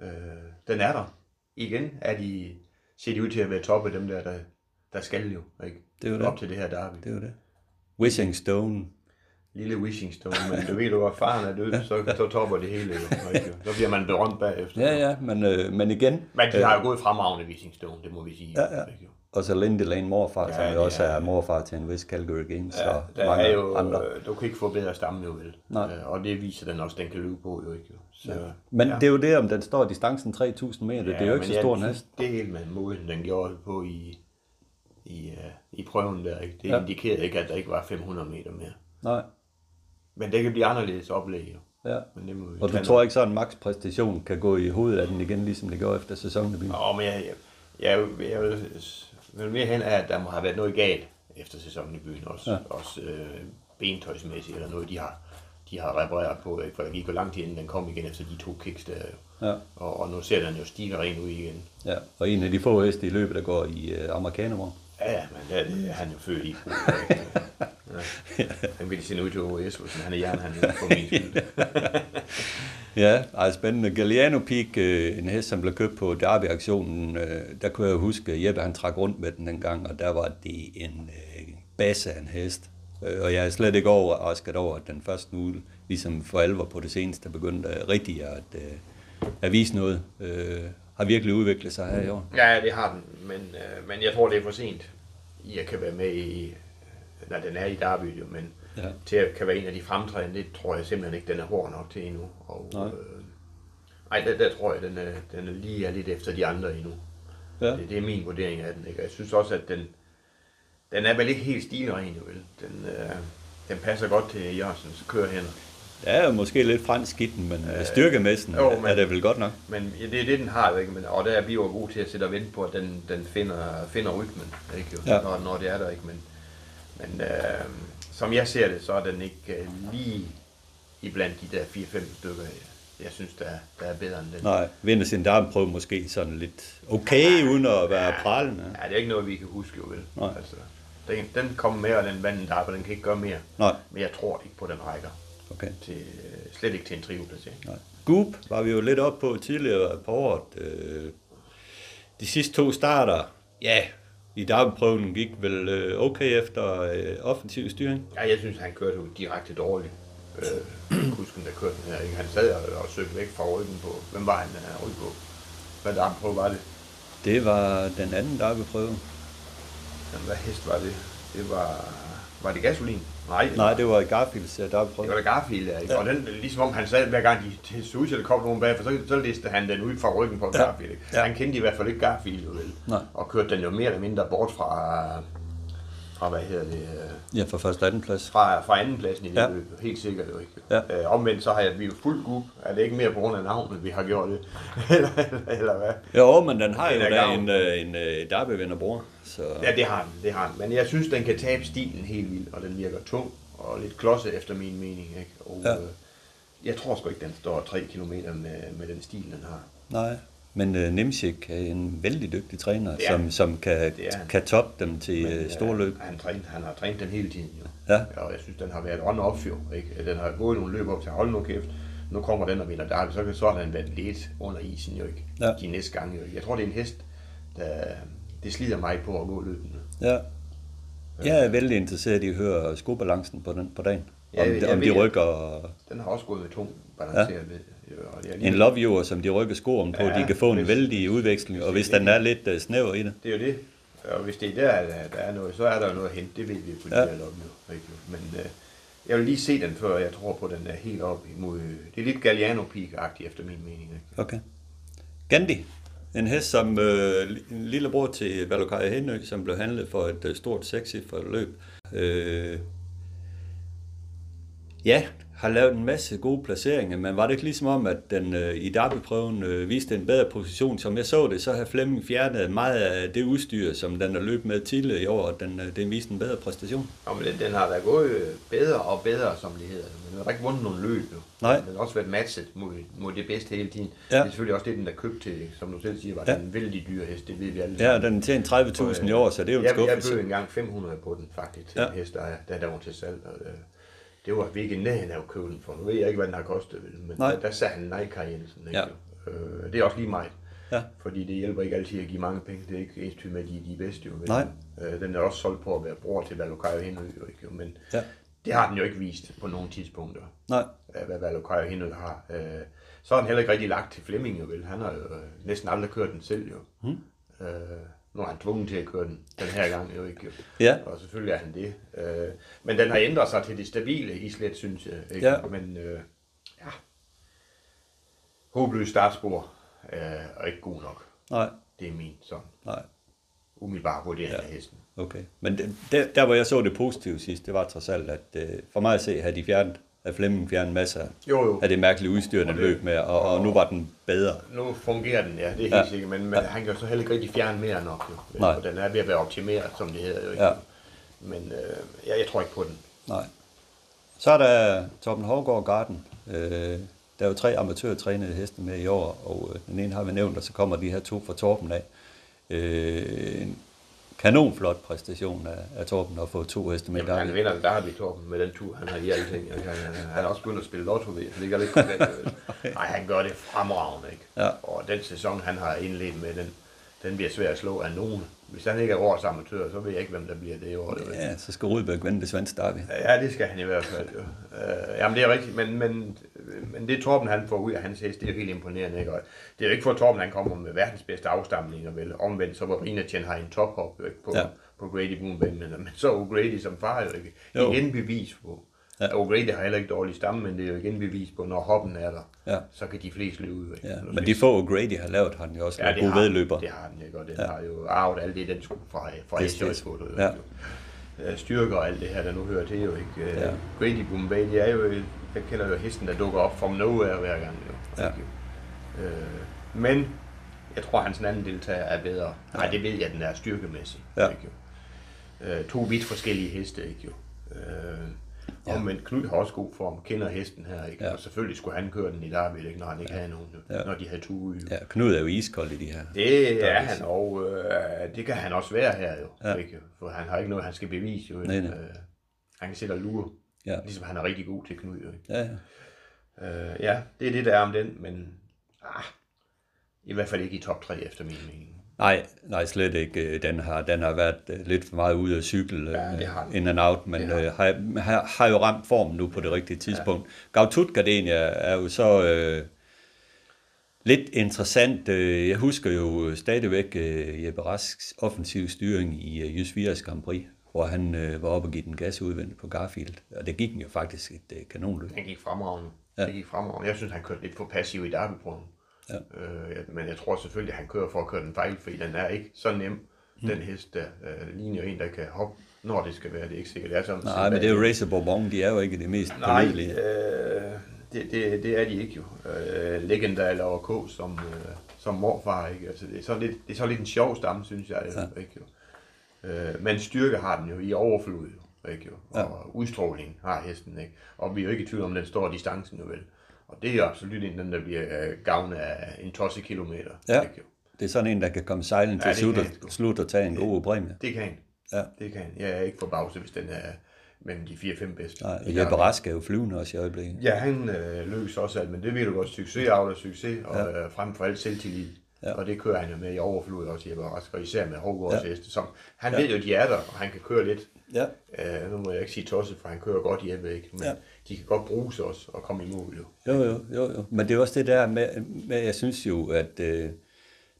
Øh, den er der. Igen er de, ser de ud til at være toppe dem der, der, der skal jo, ikke? Det er jo det. Op til det her derby. Det var det. Wishing Stone. Lille wishing stone, men du ved du, at faren er død, så, så topper det hele jo? Så bliver man berømt bagefter. Ja, ja, men, øh, men igen. Men de har jo gået fremragende wishing stone, det må vi sige. Ja, ja. Og så Lindy Lane morfar, Ja, som jo også er- er morfar til en vis Calgary Games Ja, og der mange er jo, andre. øh, du kan ikke få bedre stamme jo vel. Nej. Øh, Og det viser den også, den kan løbe på jo ikke. Jo. Så, ja. Men det er jo det, om den står distancen 3.000 meter. det er jo ikke så stor en hest. Det er helt med måden, den gjorde på i, i, uh, i prøven der. Ikke? Det Ja. indikerede ikke, at der ikke var 500 meter mere. Nej. Men det kan blive anderledes oplæg jo. Ja. Men det må vi Og du tror ikke, så en max præstation kan gå i hovedet af den igen, ligesom det gjorde efter sæsondebut? Nå, men jeg, jeg, jeg, jeg, jeg vil, vil mere hen af, at der må have været noget galt efter sæsonen i byen. Også, Ja. også øh, bentøjsmæssigt, eller noget, de har, de har repareret på. Ikke? For der gik jo lang tid, inden den kom igen efter de to kicks der. Ja. Og, og nu ser den jo stige ren ud igen. ja. Og en af de få heste i løbet, der går i øh, amerikanervor. Ja, ja, men det er, det er han jo født i. Ja. Han vil sende ud til OS, hvis han er jern, han er for min skyld. Ja, ej, spændende. Galliano Peak, øh, en hest, som blev købt på Derby-aktionen, øh, der kunne jeg huske, at Jeppe han trak rundt med den dengang, og der var det en øh, basse af en hest. Øh, og jeg er slet ikke overrasket over, at den første nu, ligesom for alvor på det seneste, begyndte rigtig at, øh, at vise noget. Øh, har virkelig udviklet sig her i år. Ja, det har den, men, øh, men jeg tror, det er for sent, at kan være med i, når den er i Derby, jo, men Ja. til at kan være en af de fremtrædende, det tror jeg simpelthen ikke, den er hård nok til endnu. Og, Nej. øh, ej, der, der tror jeg, den er, den er lige er lidt efter de andre endnu. Ja. Det, det er min vurdering af den, ikke? Og jeg synes også, at den, den er vel ikke helt stilren, vel? Den, øh, den passer godt til Jørgensens kørehænder. Jo måske lidt fransk i den, men øh, styrkemæssen jo, er det vel godt nok. Men ja, det er det, den har, ikke? Men, og der er vi jo gode til at sætte og vente på, at den, den finder, finder rytmen, ikke? Jo, Ja. når, når det er der, ikke? Men, men øh, som jeg ser det, så er den ikke øh, lige i blandt de der 4-5 stykker, jeg, jeg synes, der, er- der er bedre end den. Nej, vinder sin darmprøve måske sådan lidt okay, uden at være prallende. Ja, det er ikke noget, vi kan huske, jo vel? Nej. Altså, den, den kommer med, og den vandt der, og den kan ikke gøre mere. Nej, Men jeg tror ikke på, den rækker. Okay. Til, øh, slet ikke til en trioplacering. Nej. Goop var vi jo lidt op på tidligere på året. Øh, De sidste to starter, ja, i derbyprøven gik vel øh, okay efter offensiv styring. Ja, jeg synes, han kørte jo direkte dårligt. Øh, kusken, der kørte den her, ikke? Han sad og, og søgte væk fra ryggen på. Hvem var han, der ryg på? Hvad på var det? Det var den anden derbyprøve. Jamen, hvad hest var det? Det var... Var det gasolin? Nej, Nej, det var Garfields øh, det derbyprøve. var da Garfield, ja. Ikke? Ja. Og den, ligesom om han sad, hver gang de til, at der kom nogen bagfra, så, så listede han den ud fra ryggen på Ja. Garfield. Ikke? Ja. Han kendte i hvert fald ikke Garfield, vel. Nej. Og kørte den jo mere eller mindre bort fra, fra hvad hedder det, øh, Ja, for første anden plads. fra, fra anden pladsen i det Ja. løb. Helt sikkert jo ikke. Ja. Øh, omvendt så har jeg, vi jo fuldt gub. Er det ikke mere på grund af navnet, vi har gjort det? eller, eller, eller hvad? Jo, men den har jo Den da en, øh, en, en derbyvinder bror. Så Ja, det har den, det har den. Men jeg synes, den kan tabe stilen helt vildt, og den virker tung og lidt klodset efter min mening. Ikke? Og, Ja. øh, jeg tror sgu ikke, den står 3 km med, med den stil, den har. nej. Men øh, Nimsik er en vældig dygtig træner, Ja, som, som kan, kan toppe dem til Men, øh, øh, store løb. Han, trænet, han har trænet den hele tiden, jo. Ja. Og jeg synes, den har været on off jo. Ikke? Den har gået nogle løb op til hold nu kæft. Nu kommer den og vinder derby, så, kan, så har den været lidt under isen jo ikke. Ja. De næste gange jo. Jeg tror, det er en hest, der det slider mig på at gå løbene. Ja. Jeg er vældig interesseret i at høre skobalancen på, den, på dagen. Ja, om, jeg- jeg om de rykker Den har også gået med tung balanceret ja. ved. Er lige- en you, som de rykker skoen på. Ja, de kan få en hvis- vældig udveksling, og hvis den er lidt uh, snæver i det. Det er jo det. Og hvis det er der, der, er noget, så er der noget at hente. Det ved vi på de Ja. ja. her. Ikke? Men øh, jeg vil lige se den, før jeg tror på, den er helt op imod... Det er lidt galliano peak efter min mening. Ikke? Okay. Gandhi. En hest, som øh, en lille bror til Valokaj Henø, som blev handlet for et øh, stort sexy for løb. Øh, ja, har lavet en masse gode placeringer, men var det ikke ligesom om, at den øh, i derbyprøven øh, viste en bedre position? Som jeg så det, så har Flemming fjernet meget af det udstyr, som den har løbet med tidligere i år, og den, øh, den viste en bedre præstation. Og men den, den har da gået øh, bedre og bedre, som det hedder. Men den har ikke vundet nogen løb. Jo. Nej. Den har også været matchet mod, mod det bedste hele tiden. Ja. Det er selvfølgelig også det, den der købt til, som du selv siger, var Ja. ja. en vældig dyr hest. Det ved vi alle Ja, den tjente 30.000 i år, så det er jo en jeg, jeg skuffelse. bød engang 500 på den faktisk til Ja. ja. en hest, der, er- der, der var til salg. Og, øh, det var vi ikke i nærheden af at købe den for. Nu ved jeg ikke, hvad den har kostet, men Nej. der, sagde han nej, Kai Jensen. Ikke? Ja. Øh, det er også lige meget. Ja. Fordi det hjælper ikke altid at give mange penge. Det er ikke ens med, at de er de bedste. Jo? Nej. Øh, den er også solgt på at være bror til Valokajo Henø, jo, ikke? Men Ja. det har den jo ikke vist på nogle tidspunkter, Nej, hvad Valokajo Henø har. Øh, så har den heller ikke rigtig lagt til Flemming, jo vel. Han har jo øh, næsten aldrig kørt den selv, jo. Hmm. Øh, nu er han tvunget til at køre den den her gang, jo ikke? Ja. Og selvfølgelig er han det. Øh, men den har ændret sig til det stabile islet, synes jeg. Ikke? Ja. Men øh, ja, håbløs startspor øh, er ikke god nok. nej, Det er min sådan nej. umiddelbare vurdering af hesten. Okay, men det, der, der hvor jeg så det positive sidst, det var trods alt, at øh, for mig at se, havde de fjernet, at Flemming fjernet masser Jo, jo. af det mærkelige udstyr, den løb med, og, og nu var den bedre. Nu fungerer den, ja, det er helt Ja. sikkert, men, men Ja. han kan jo så heller ikke rigtig fjerne mere nok, jo. Nej. Og den er ved at være optimeret, som det hedder jo ikke. Ja. Men øh, jeg, jeg tror ikke på den. Nej. Så er der Torben Hovgaard Garden. Øh, der er jo tre amatørtrænede heste med i år, og øh, den ene har vi nævnt, og så kommer de her to fra Torben af. Øh, en kanonflot præstation af, af Torben at få to heste med Jamen, han vinder der har vi Torben med den tur, han har i alle ting. Han, han, er også begyndt at spille lotto ved, så det ligger lidt komplet. Nej, han gør det fremragende, ikke? Ja. Og den sæson, han har indledt med, den, den bliver svær at slå af nogen. Hvis han ikke er årets amatør, så ved jeg ikke, hvem der bliver det i år. Ja, så skal Rudberg vinde det svenske derby. Ja, det skal han i hvert fald. Jo. Øh, jamen, det er rigtigt, men, men, men det Torben han får ud af hans hest, det er helt imponerende. Ikke? Og det er jo ikke for, at Torben han kommer med verdens bedste afstamninger, vel? Omvendt, så var Rinatjen har en tophop ikke? På, Ja. på Grady Boom men, så O'Grady som far jo ikke. Jo. Igen bevis på. Ja. O'Grady har heller ikke dårlig stamme, men det er jo igen bevis på, når hoppen er der, Ja. så kan de fleste løbe ud. Ja, men de få Grady har lavet, har han jo også Ja, gode vedløber. det har den, ikke? Og den Ja. har jo arvet alt det, den skulle fra, fra. Det, Ja. ja. Styrker og alt det her, der nu hører til jo ikke. Ja. Ja. Grady Bombay, det er jo, jeg kender jo hesten, der dukker op from nowhere hver gang. Jo. Ja. Øh, men jeg tror, hans anden deltager er bedre. Nej, det ved jeg, den er styrkemæssig. Ja. Ikke? Jo. Øh, to vidt forskellige heste, ikke jo. Øh, Ja. ja. Men Knud har også god form, kender hesten her, ikke? Ja. Og selvfølgelig skulle han køre den i Derby, ikke? når han ikke ja. havde nogen. Ja. når de havde to. Ja, Knud er jo iskold i de her. Det er han, og øh, det kan han også være her jo. Ja. Ikke? For han har ikke noget, han skal bevise jo. Nej, nej. Øh, han kan sætte og lure, Ja, ligesom han er rigtig god til Knud. Jo, ikke? ja, ja. Øh, ja, det er det, der er om den, men ah, i hvert fald ikke i top 3 efter min mening. Nej, nej, slet ikke. Den har, den har været øh, lidt for meget ude af cykel, Ja, øh, har den. in and out, men har øh, har, har, har jo ramt formen nu på det rigtige tidspunkt. Ja. Gautut Gardenia er jo så øh, lidt interessant. Øh, Jeg husker jo stadigvæk øh, Jeppe Rasks offensiv styring i øh, Jys Grand Prix, hvor han øh, var oppe og give den gas udvendt på Garfield. Og det gik den jo faktisk et øh, kanonløb. Han gik fremragende. Ja. Det gik fremragende. Jeg synes, han kørte lidt for passiv i derby på Ja. øh, Men jeg tror selvfølgelig, at han kører for at køre den fejlfri. Den er ikke så nem, mm. den hest der. Øh, ligner en, der kan hoppe når det skal være. Det er ikke sikkert, det er sådan. Nej, men det er jo Racer Bourbon, de er jo ikke det mest Nej, pålidelige. øh, det, det, det er de ikke jo. Øh, Legenda eller K som, øh, som morfar, ikke? Altså, det, er så lidt, det er så lidt en sjov stamme, synes jeg. Ja. Ikke, jo. Øh, men styrke har den jo i overflod, jo, ikke, jo. og ja. udstråling har hesten. Ikke? Og vi er jo ikke i tvivl om, den står distancen jo vel. Og det er jo absolut en, den der bliver øh, gavn af en tosse kilometer. Ja. Det er sådan en, der kan komme sejlen til Ja, det slut, og, slut og tage en god præmie. Det kan han. Ja. Det kan han. Jeg er ikke forbavset, hvis den er mellem de 4-5 bedste. Nej, og Jeppe. Rask er jo flyvende også i øjeblikket. Ja, han øh, lykkes også alt, men det ved du godt, succes avler succes, og ja. øh, frem for alt selvtillid. Ja. Og det kører han jo med i overflod også, Jeppe Rask, og især med Hågårds Ja. ja. heste, som han ja. ved jo, de er der, og han kan køre lidt. Ja. Øh, nu må jeg ikke sige tosset, for han kører godt Jeppe, ikke? Men Ja. de kan godt bruges også og komme i mål, jo. Jo, jo, jo, jo. Men det er også det der med, med jeg synes jo, at øh,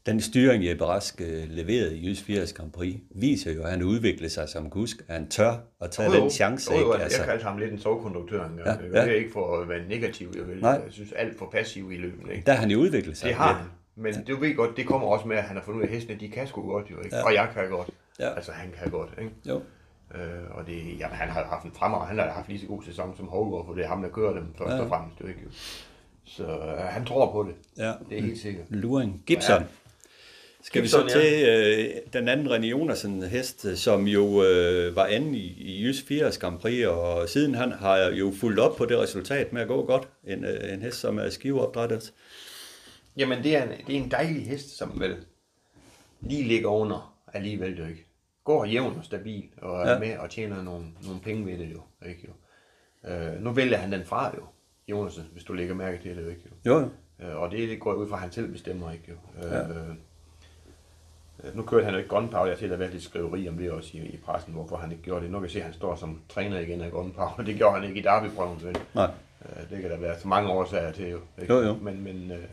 den styring, Jeppe Rask øh, leverede i Jysk 80 Grand Prix, viser jo, at han udvikler sig som kusk, at han tør at tage den chance. jo, jo, ikke? altså. Altså, Jeg kaldte ham lidt en sovkonduktør engang. Ja, Ja. Det er ikke for at være negativ, jeg, vil. Nej. jeg synes alt for passiv i løbet. Ikke? der har han jo udviklet sig. Det har han. Men ja. du ved godt, det kommer også med, at han har fundet ud af, at hestene, de kan sgu godt jo, ikke? Ja. Og jeg kan godt. Ja. Altså, han kan godt, ikke? Jo. Øh, og det, jamen, han har haft en fremragende, han har haft lige så god sæson som Hågaard, for det er ham, der kører dem først Ja. og fremmest, ikke? Så øh, han tror på det. Ja. Det er helt sikkert. Luring. Gibson. Ja. Skal Gibson, vi så til øh, den anden René Jonasen hest, som jo øh, var anden i, i Jysk 80 Grand Prix, og siden han har jo fulgt op på det resultat med at gå godt. En, øh, en hest, som er skiveopdrættet. Jamen, det er, en, det er en dejlig hest, som vel lige ligger under alligevel, jo ikke? Går jævn og stabil, og er Ja. ja. med og tjener nogle, nogle penge ved det jo, ikke jo? Øh, nu vælger han den fra jo, Jonasen, hvis du lægger mærke til det, jo ikke jo? Jo. Øh, og det, det går ud fra, at han selv bestemmer, ikke jo? Øh, øh, nu kørte han jo ikke Gunpowder, jeg har til at være lidt skriveri om det også i, i pressen, hvorfor han ikke gjorde det. Nu kan jeg se, at han står som træner igen af Gunpowder. Det gjorde han ikke i Derby-prøven, vel? Nej. Øh, det kan der være så mange årsager til, jo. Ikke? Jo, jo. Men, men øh,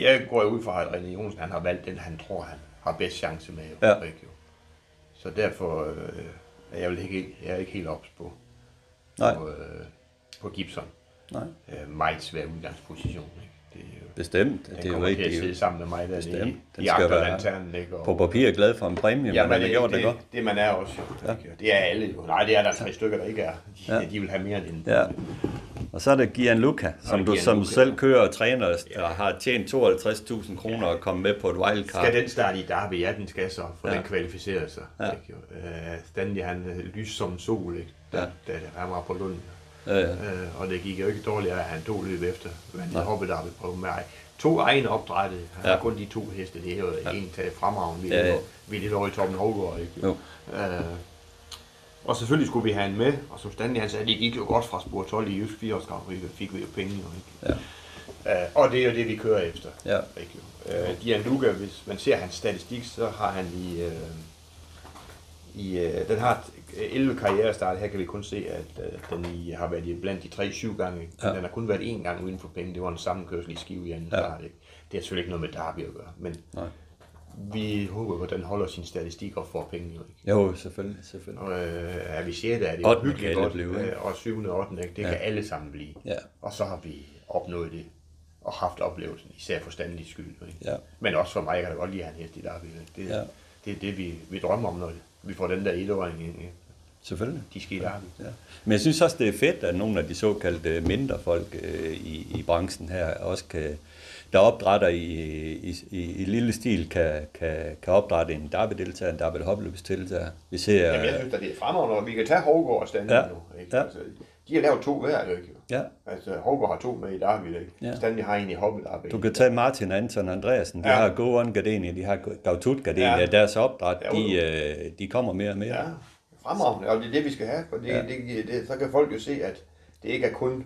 jeg går ud fra, at René Jonsen han har valgt den, han tror, han har bedst chance med. Jo, Ja. ikke, jo. Så derfor øh, er jeg, vel ikke, jeg er ikke helt ops på, Nej, på, øh, på Gibson. nej. Øh, meget svær udgangsposition. Ikke? Det er jo, Bestemt. han Det er jo kommer til at ikke sidde sammen med mig der Bestemt. i, Den i skal være lanternen. Ikke? Og, på papir glad for en præmie, Ja, men han har det, gjort det, det, godt. det, man er også jo. Ja. Det er alle jo. Nej, det er der tre stykker, der ikke er. De, ja. de vil have mere end en. Ja. Og så er det Gianluca, som det du som Gianluca. selv kører og træner, og har tjent 52.000 kroner og kommet med på et wildcard. Skal den starte i Derby? Ja, den skal så, for Ja. ja. den kvalificerer sig. Ja. Ja. Ikke, jo. Øh, Stanley, han øh, lys som sol, ikke? Da, Ja. ja. da, han var på Lund. Ja, ja. Øh, og det gik jo ikke dårligt, at han tog løb efter. Men han hoppede Derby på med to egne opdrætte. Han Ja. ja. har kun de to heste. Det er jo ja. en til fremragende. Vi Ja, er ja. ja. lidt over i toppen Hågaard, ikke? Jo. Øh, og selvfølgelig skulle vi have han med, og som Stanley han sagde, det gik jo godt fra spor 12 i Jysk 4 års fik vi jo penge, jo, ikke? Ja. Øh, og det er jo det, vi kører efter. Ja. Ikke. Øh, Dian Luca, hvis man ser hans statistik, så har han i, øh, i øh, den har 11 karrierestart. Her kan vi kun se, at øh, den i, har været i blandt de 3-7 gange. Ja. Den har kun været én gang uden for penge. Det var en sammenkørsel i skive i anden Ja. ja. start. Ikke? Det har selvfølgelig ikke noget med Derby at gøre, men Nej. Vi håber, at den holder sin statistik og får penge. Jo, ikke? Jo, selvfølgelig, selvfølgelig. Og øh, er vi 6. er det jo hyggeligt godt, blive, ikke? øh, og 7. og 8. Ikke? Det Ja. kan alle sammen blive. Ja. Og så har vi opnået det, og haft oplevelsen, især for Stanleys skyld. Ikke? Ja. Men også for mig, jeg kan da godt lide at have en hest i Derby. Det, ja. det er det, vi, vi drømmer om, når vi får den der etåring ind. ikke? Selvfølgelig. De skal i Derby. Ja. Men jeg synes også, det er fedt, at nogle af de såkaldte mindre folk øh, i, i branchen her også kan, der opdrætter i, i, i, i lille stil, kan, kan, kan opdrætte en derby-deltager, en derby-hopløbsdeltager. Vi ser... Jamen, jeg synes, at det er fremragende, og vi kan tage Hågaard og Stanley Ja. nu. Ikke? Ja. Altså, de har lavet to hver, ikke? Ja, Altså, Hågaard har to med i Derby, ikke? Ja. Stanley har en i Hobbit Derby. du kan tage Martin, Anton og Andreasen. De Ja. har Go On Gardenia, de har Gautut Gardenia. Ja. Deres opdræt, de, øh, de kommer mere og mere. Ja, fremragende, og det er det, vi skal have, for det, Ja. ja. det, det, så kan folk jo se, at det ikke er kun,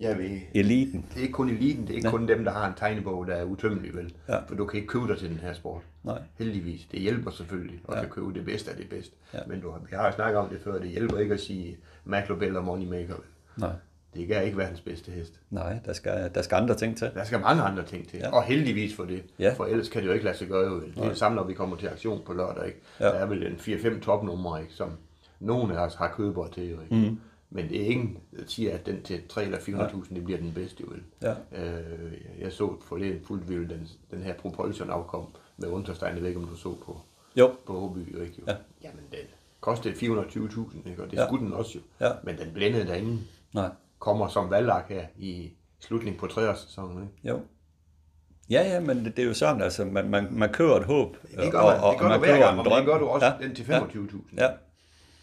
jeg ved, Eliten. det er ikke kun eliten, det er ikke Nej. kun dem, der har en tegnebog, der er utømmelig, vel? Ja. For du kan ikke købe dig til den her sport. Nej. Heldigvis. Det hjælper selvfølgelig at Ja. ja. kan købe det bedste af det bedste. Ja. Men du, har- vi har snakket om det før, det hjælper ikke at sige Maclobel og Moneymaker. vel? Nej. Det er ikke verdens bedste hest. Nej, der skal, der skal andre ting til. Der skal mange andre ting til, Ja. ja. og heldigvis for det. Ja. For ellers kan det jo ikke lade sig gøre. Vel? Det er det samme, når vi kommer til aktion på lørdag. Ikke? Ja. Der er vel en 4-5 topnumre, ikke? som nogle af os har købere til. Ikke? Mm. Men det er ingen, der siger, at den til 3 eller 400.000, det bliver den bedste. Jo, vel? Ja. Øh, jeg så forleden fuldt vildt den, den her Propulsion afkom med Unterstein. Jeg ved ikke, om du så på, Jo. på Håby. Ikke? Jo. Ja. Jamen, den kostede 420.000, ikke? og det Ja. skulle den også jo. Ja. Men den blændede der ingen. Nej. Kommer som valglak her i slutningen på treårssæsonen. Ikke? Jo. Ja, ja, men det, er jo sådan, altså, man, man, man kører et håb. Det gør, man, det gør du hver gang, en og drøm. det gør du også ja. den til ja. 25.000. Ja,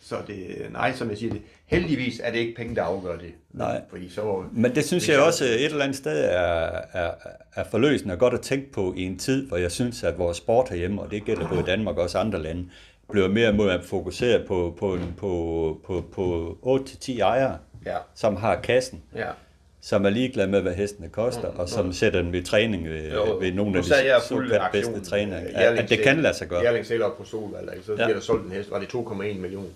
Så det, nej, som jeg siger det, heldigvis er det ikke penge, der afgør det. Nej. Fordi så, men det synes hvis jeg også et eller andet sted er, er, er forløsende og godt at tænke på i en tid, hvor jeg synes, at vores sport herhjemme, og det gælder både Danmark og også andre lande, bliver mere og mere fokuseret på, på, på, på, på 8-10 ejere, Ja. som har kassen, Ja. som er ligeglade med, hvad hestene koster, og som sætter den ved træning ved, Jo, ved nogle af de jeg aktion, bedste trænere. øh, At, at det selv- kan lade sig gøre. Jerling sælger op på Solvald, så Ja. ja. bliver der solgt en hest, var det 2,1 million.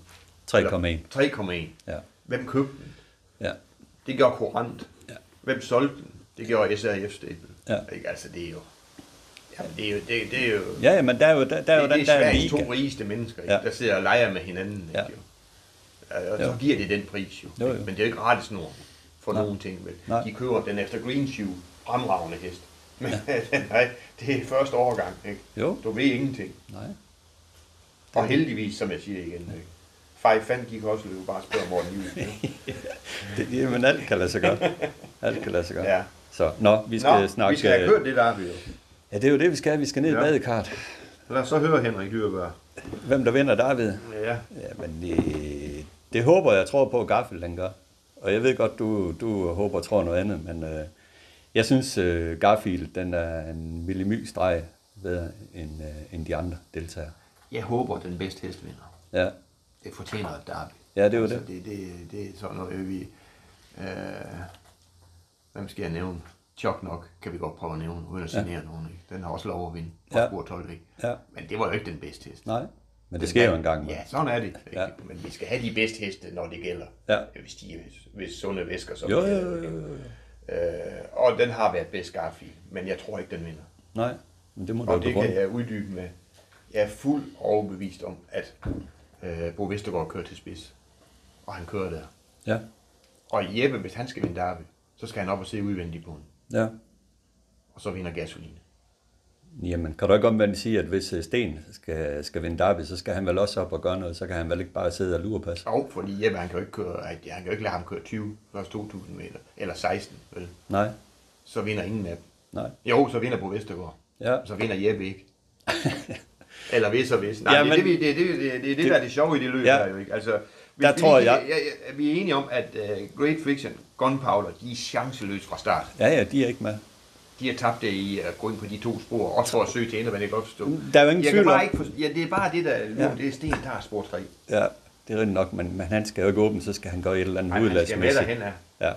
3,1. 3,1. Ja. Hvem købte den? Ja. Det gjorde Courant. Ja. Hvem solgte den? Det gjorde SRF Stable. Ja. Ikke? Altså, det er jo... Jamen, det er jo... Det, det er jo Ja, ja, men der er jo, der, der er jo det, det den er der liga. to rigeste mennesker, ikke? Ja. der sidder og leger med hinanden. Ikke? Ja. Ja, og så Jo. giver det den pris jo. Jo, jo. Men det er jo ikke gratis snor for Nej. nogen ting. Vel? Nej. De køber den efter Green Shoe, fremragende hest. Men nej, det er første overgang. Ikke? Jo, Du ved ingenting. nej. Og heldigvis, som jeg siger igen, ikke? Five Fan gik også løbe, bare spørge Morten Juhl. ikke? Det, jamen, alt kan lade sig gøre. Alt kan lade sig gøre. Ja. Så, nå, vi skal Nå, snakke... vi skal have kørt det der, vi jo. Ja, det er jo det, vi skal. Vi skal ned i Ja. badekart. Lad os så høre Henrik Dyrberg. Hvem der vinder David? Ja, Ja, men det, det håber jeg tror på, at Gaffel den gør. Og jeg ved godt, du, du håber og tror noget andet, men øh, jeg synes, øh, Garfield, den er en millimy streg bedre end, øh, end de andre deltagere. jeg håber, den bedste hest vinder. Ja, Det fortjener et derby. Ja, det er jo altså, det. det. Det, det er sådan noget, vi... Øh, hvem skal jeg nævne? Chok nok kan vi godt prøve at nævne, uden at Ja. signere nogen. Ikke? Den har også lov at vinde Ja. på spor 12, ikke? ja, Men det var jo ikke den bedste hest. nej. Men det sker jo engang. Ja, sådan er det. Ikke? Ja. Men vi skal have de bedste heste, når det gælder. Ja. Hvis de er hvis sunde væsker, så Jo, jo, jo, jo, jo. Øh, og den har været bedst Garfield, men jeg tror ikke, den vinder. Nej, men det må du Og det kan jeg uddybe med. Jeg er fuld overbevist om, at øh, Bo Vestergaard kører til spids. Og han kører der. Ja, Og Jeppe, hvis han skal vinde derby, så skal han op og se udvendigt på den. ja. Og så vinder gasolin. Jamen, kan du ikke omvendt sige, at hvis øh, Sten skal, skal vinde derby, så skal han vel også op og gøre noget, så kan han vel ikke bare sidde og lure på sig? Og fordi Jeppe, han kan jo ikke, køre, han kan jo ikke lade ham køre 20 først 2.000 meter. Eller 16, vel? Nej, Så vinder ingen af dem. nej. Jo, så vinder Bo Vestergaard. Ja, Så vinder Jeppe ikke. Eller hvis og hvis. Nej, Ja, men- det, det, det, det, det, det, det, det, der er det sjove i det løb Ja. her jo ikke. Altså, hvis Der vi tror jeg- Ja, ja, vi er enige om, at uh, Great Fiction, Gunpowder, de er chanceløse fra start. ja, ja, de er ikke med. De har tabt det i at gå ind på de to spor, også for at søge til ender, men det kan godt forstå. Der er jo ingen jeg tvivl om- ikke forstå, ja, det er bare det, der Ja. det er Sten, der har spor 3. Ja, det er rigtigt nok, men, men han skal jo ikke åbne, så skal han gøre et eller andet Nej, han skal med udladsmæssigt. derhen. Ja.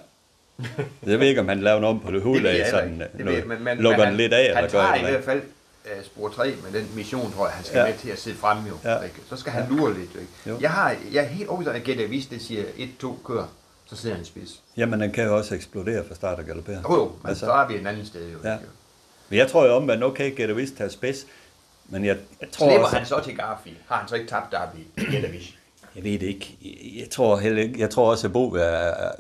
Jeg ved ikke, om han laver noget om på det jeg sådan. Det ved- men- men- lukker men den lidt af, Han eller gør tager i hvert fald uh, spor 3 med den mission, tror jeg, han skal Ja. med til at sidde frem jo. Ja. Ikke? Så skal han lure lidt. Ikke? Jo. Jeg, har, jeg er helt overbevist at Gette Avis, det siger 1-2 kører, så sidder han i spids. Jamen, den kan jo også eksplodere fra start og galoppere. Jo, jo, men Altså, så er vi et andet sted jo. Ja. ikke? Men jeg tror jo om, at okay, Gette Vist tager spids, men jeg, jeg tror Slipper også, han så til Garfi? Har han så ikke tabt Derby? Gette Avis. Jeg ved det ikke. Jeg, jeg tror heller ikke, jeg tror også, at Bo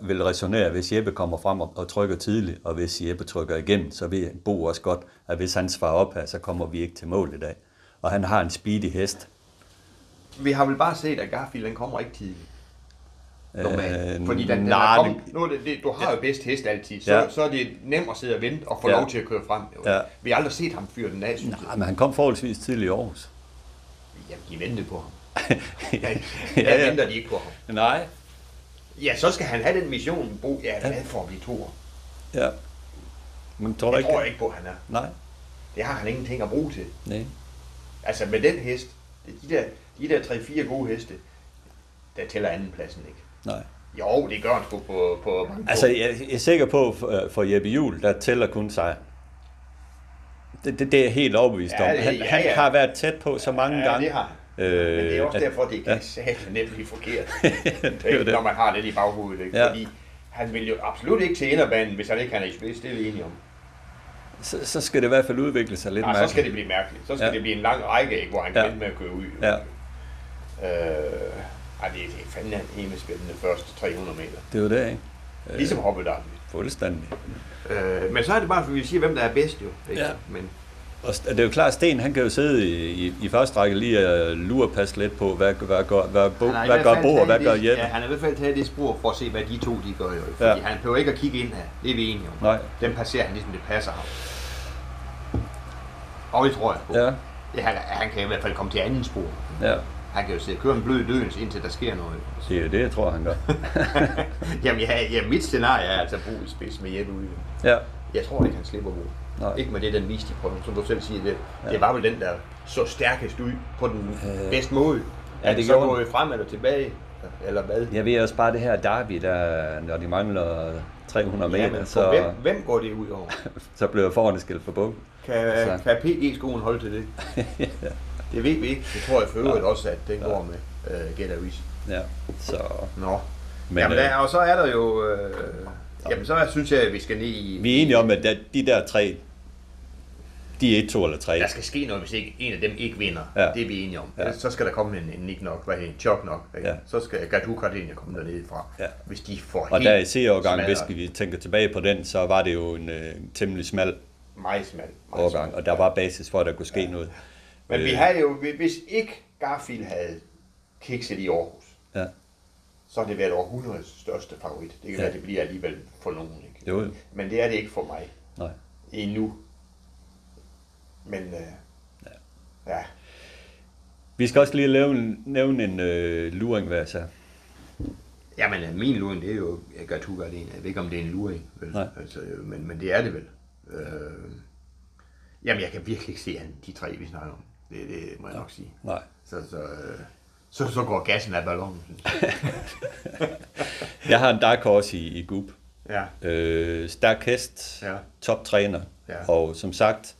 vil, resonere, hvis Jeppe kommer frem og, trykker tidligt, og hvis Jeppe trykker igennem, så ved Bo også godt, at hvis han svarer op her, så kommer vi ikke til mål i dag. Og han har en speedy hest. Vi har vel bare set, at Garfield den kommer ikke tidligt. Normalt. Øh, Fordi den, den nej, det- nu det, det, du har jo bedst hest altid, så, Ja. ja. så er det nemt at sidde og vente og få Ja. ja. lov til at køre frem. Jo. Ja. Vi har aldrig set ham fyre den af, synes Nej, men han kom forholdsvis tidligt i Aarhus. jeg. Jamen, de ventede på ham. ja, Ja, ja. venter de ikke på ham. Nej. Ja, så skal han have den mission, Bo. Ja, hvad for at blive toer? Ja. Men tror Det ikke? tror jeg ikke på, han er. Nej. Det har han ingenting at bruge til. Nej. Altså med den hest, er de der, de der 3-4 gode heste, der tæller andenpladsen ikke. Nej. Jo, det gør han sgu på, på mange Altså, jeg, jeg er sikker på, for, for Jeppe Juhl, der tæller kun sig. Det, det, det er jeg helt overbevist Ja, om. Han, ja, han ja. har været tæt på så mange ja, gange. det har han. Øh, Men det er også at- derfor, det ja. kan nemt blive forkert. det det. Når man har det i baghovedet. Ikke? Ja. Fordi han vil jo absolut ikke til inderbanen, hvis han ikke kan i spids. Det er vi enige om. Så, så skal det i hvert fald udvikle sig lidt Nej, så skal det blive mærkeligt. Så skal Ja. det blive en lang række, ikke, hvor han kan Ja. ja. med at køre ud. Ja. Øh, ej, det, er fandme en himmelspændende første 300 meter. Det er jo det, ikke? Ligesom Hoppe Derby. Fuldstændig. Øh, men så er det bare, for vi siger, hvem der er bedst jo. Ikke? Ja. Men Og det er jo klart, at Sten han kan jo sidde i, i, første række lige og lure passe lidt på, hvad, hvad, gør, hvad, Bo, hvad gør Bo, og hvad gør Jeppe. Ja, han har i hvert fald taget det spor for at se, hvad de to de gør jo. Fordi ja. han behøver ikke at kigge ind her. Det er vi enige om. Nej. Den passerer han ligesom det passer ham. Og det tror jeg på. Ja. Ja, han, han kan i hvert fald komme til anden spor. Ja. Han kan jo sidde og køre en blød dødens, indtil der sker noget. Det er det, jeg tror, han gør. Jamen, ja, ja, mit scenarie er altså Bo i spids med Jeppe ude. ja. Jeg tror ikke, han slipper Bo. Nej. Ikke med det, den viste i prøven, som du selv siger. Det, ja. det var vel den, der så stærkest ud på den øh. bedste måde. Ja, det så gjorde gået frem eller tilbage? Eller hvad? Jeg ved også bare det her derby, der, når de mangler 300 meter, Jamen, så, hvem, hvem går det ud over? så bliver forhånden skilt for bog. Kan, Så. kan PG-skoen holde til det? Det ved vi ikke. Det tror jeg for øvrigt også, at den går med uh, Get Avis. Ja, så... Nå. Men, Men, jamen, øh, der, og så er der jo... Øh, jamen, så synes jeg, at vi skal ned i... Vi er enige om, at de der tre, de er et, to eller tre. Der skal ske noget, hvis ikke en af dem ikke vinder. Ja. Det er vi enige om. Ja. Så skal der komme en, en Nick nok, hvad hedder en chok nok. Ja. Så skal Gatu Gardenia komme dernede fra. Ja. Hvis de får Og helt der i C-årgang, smadret. hvis vi tænker tilbage på den, så var det jo en øh, temmelig smal Meget smalt. meget årgang, smalt. og der var basis for, at der kunne ske noget. Men vi Øh, havde jo, hvis ikke Garfield havde kikset i Aarhus, Ja, så har det været århundredets største favorit. Det kan Ja. være, det bliver alligevel for nogen. Ikke? Jo, jo. Men det er det ikke for mig nej. endnu. Men øh, ja. ja. Vi skal også lige nævne, nævne en øh, luring hver så. Jamen, øh, min luring, det er jo Gatu Gardenia. Jeg ved ikke, om det er en luring, vel? Nej. Altså, øh, men, men det er det vel. Øh, jamen, jeg kan virkelig ikke se han, de tre, vi snakker om. Det, det må jeg nok sige. Nej. Så, så, øh, så, så går gassen af ballonen, synes jeg. Jeg har en dark horse i, i Gub. Ja. Øh, stærk hest, Ja. toptræner, Ja. og som sagt,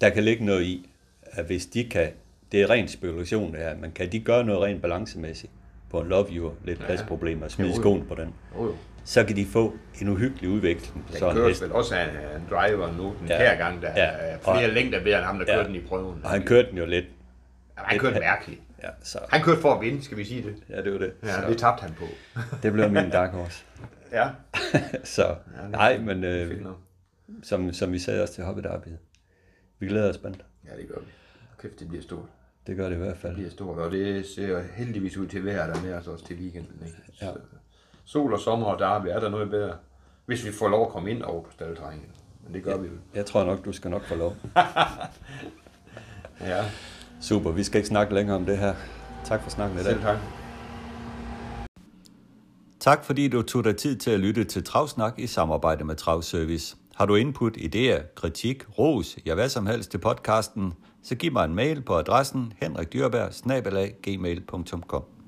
der kan ligge noget i, at hvis de kan, det er ren spekulation det her, men kan de gøre noget rent balancemæssigt på en love you, lidt pladsproblemer, og smide skoen på den, Jo, jo. så kan de få en uhyggelig udvikling Den sådan køres vel også af en driver nu den Ja. her gang, der Ja. er flere Og- længder bedre end ham, der Ja. kørte den i prøven. Og han kørte den jo lidt. Jamen, han kørte mærkeligt. Ja, så, Han kørte for at vinde, skal vi sige det. ja det var det. Ja, så, det tabte han på. det blev min dark horse. Ja. så, nej, men øh, som, som vi sagde også til Hobbit Derby, vi glæder os spændt. Ja, det gør vi. Kæft, det bliver stort. Det gør det i hvert fald. Det bliver stort, og det ser heldigvis ud til at være der med os også til weekenden. Ikke? Ja. Så, sol og sommer og derby, er der noget bedre? Hvis vi får lov at komme ind over på staldterrænet. Men det gør vi jo. Jeg tror nok, du skal nok få lov. Ja, Super, vi skal ikke snakke længere om det her. Tak for snakken i dag. selv tak. Tak fordi du tog dig tid til at lytte til Travsnak i samarbejde med Travservice. Har du input, idéer, kritik, ros, ja hvad som helst til podcasten, så giv mig en mail på adressen henrikdyrberg gmail.com.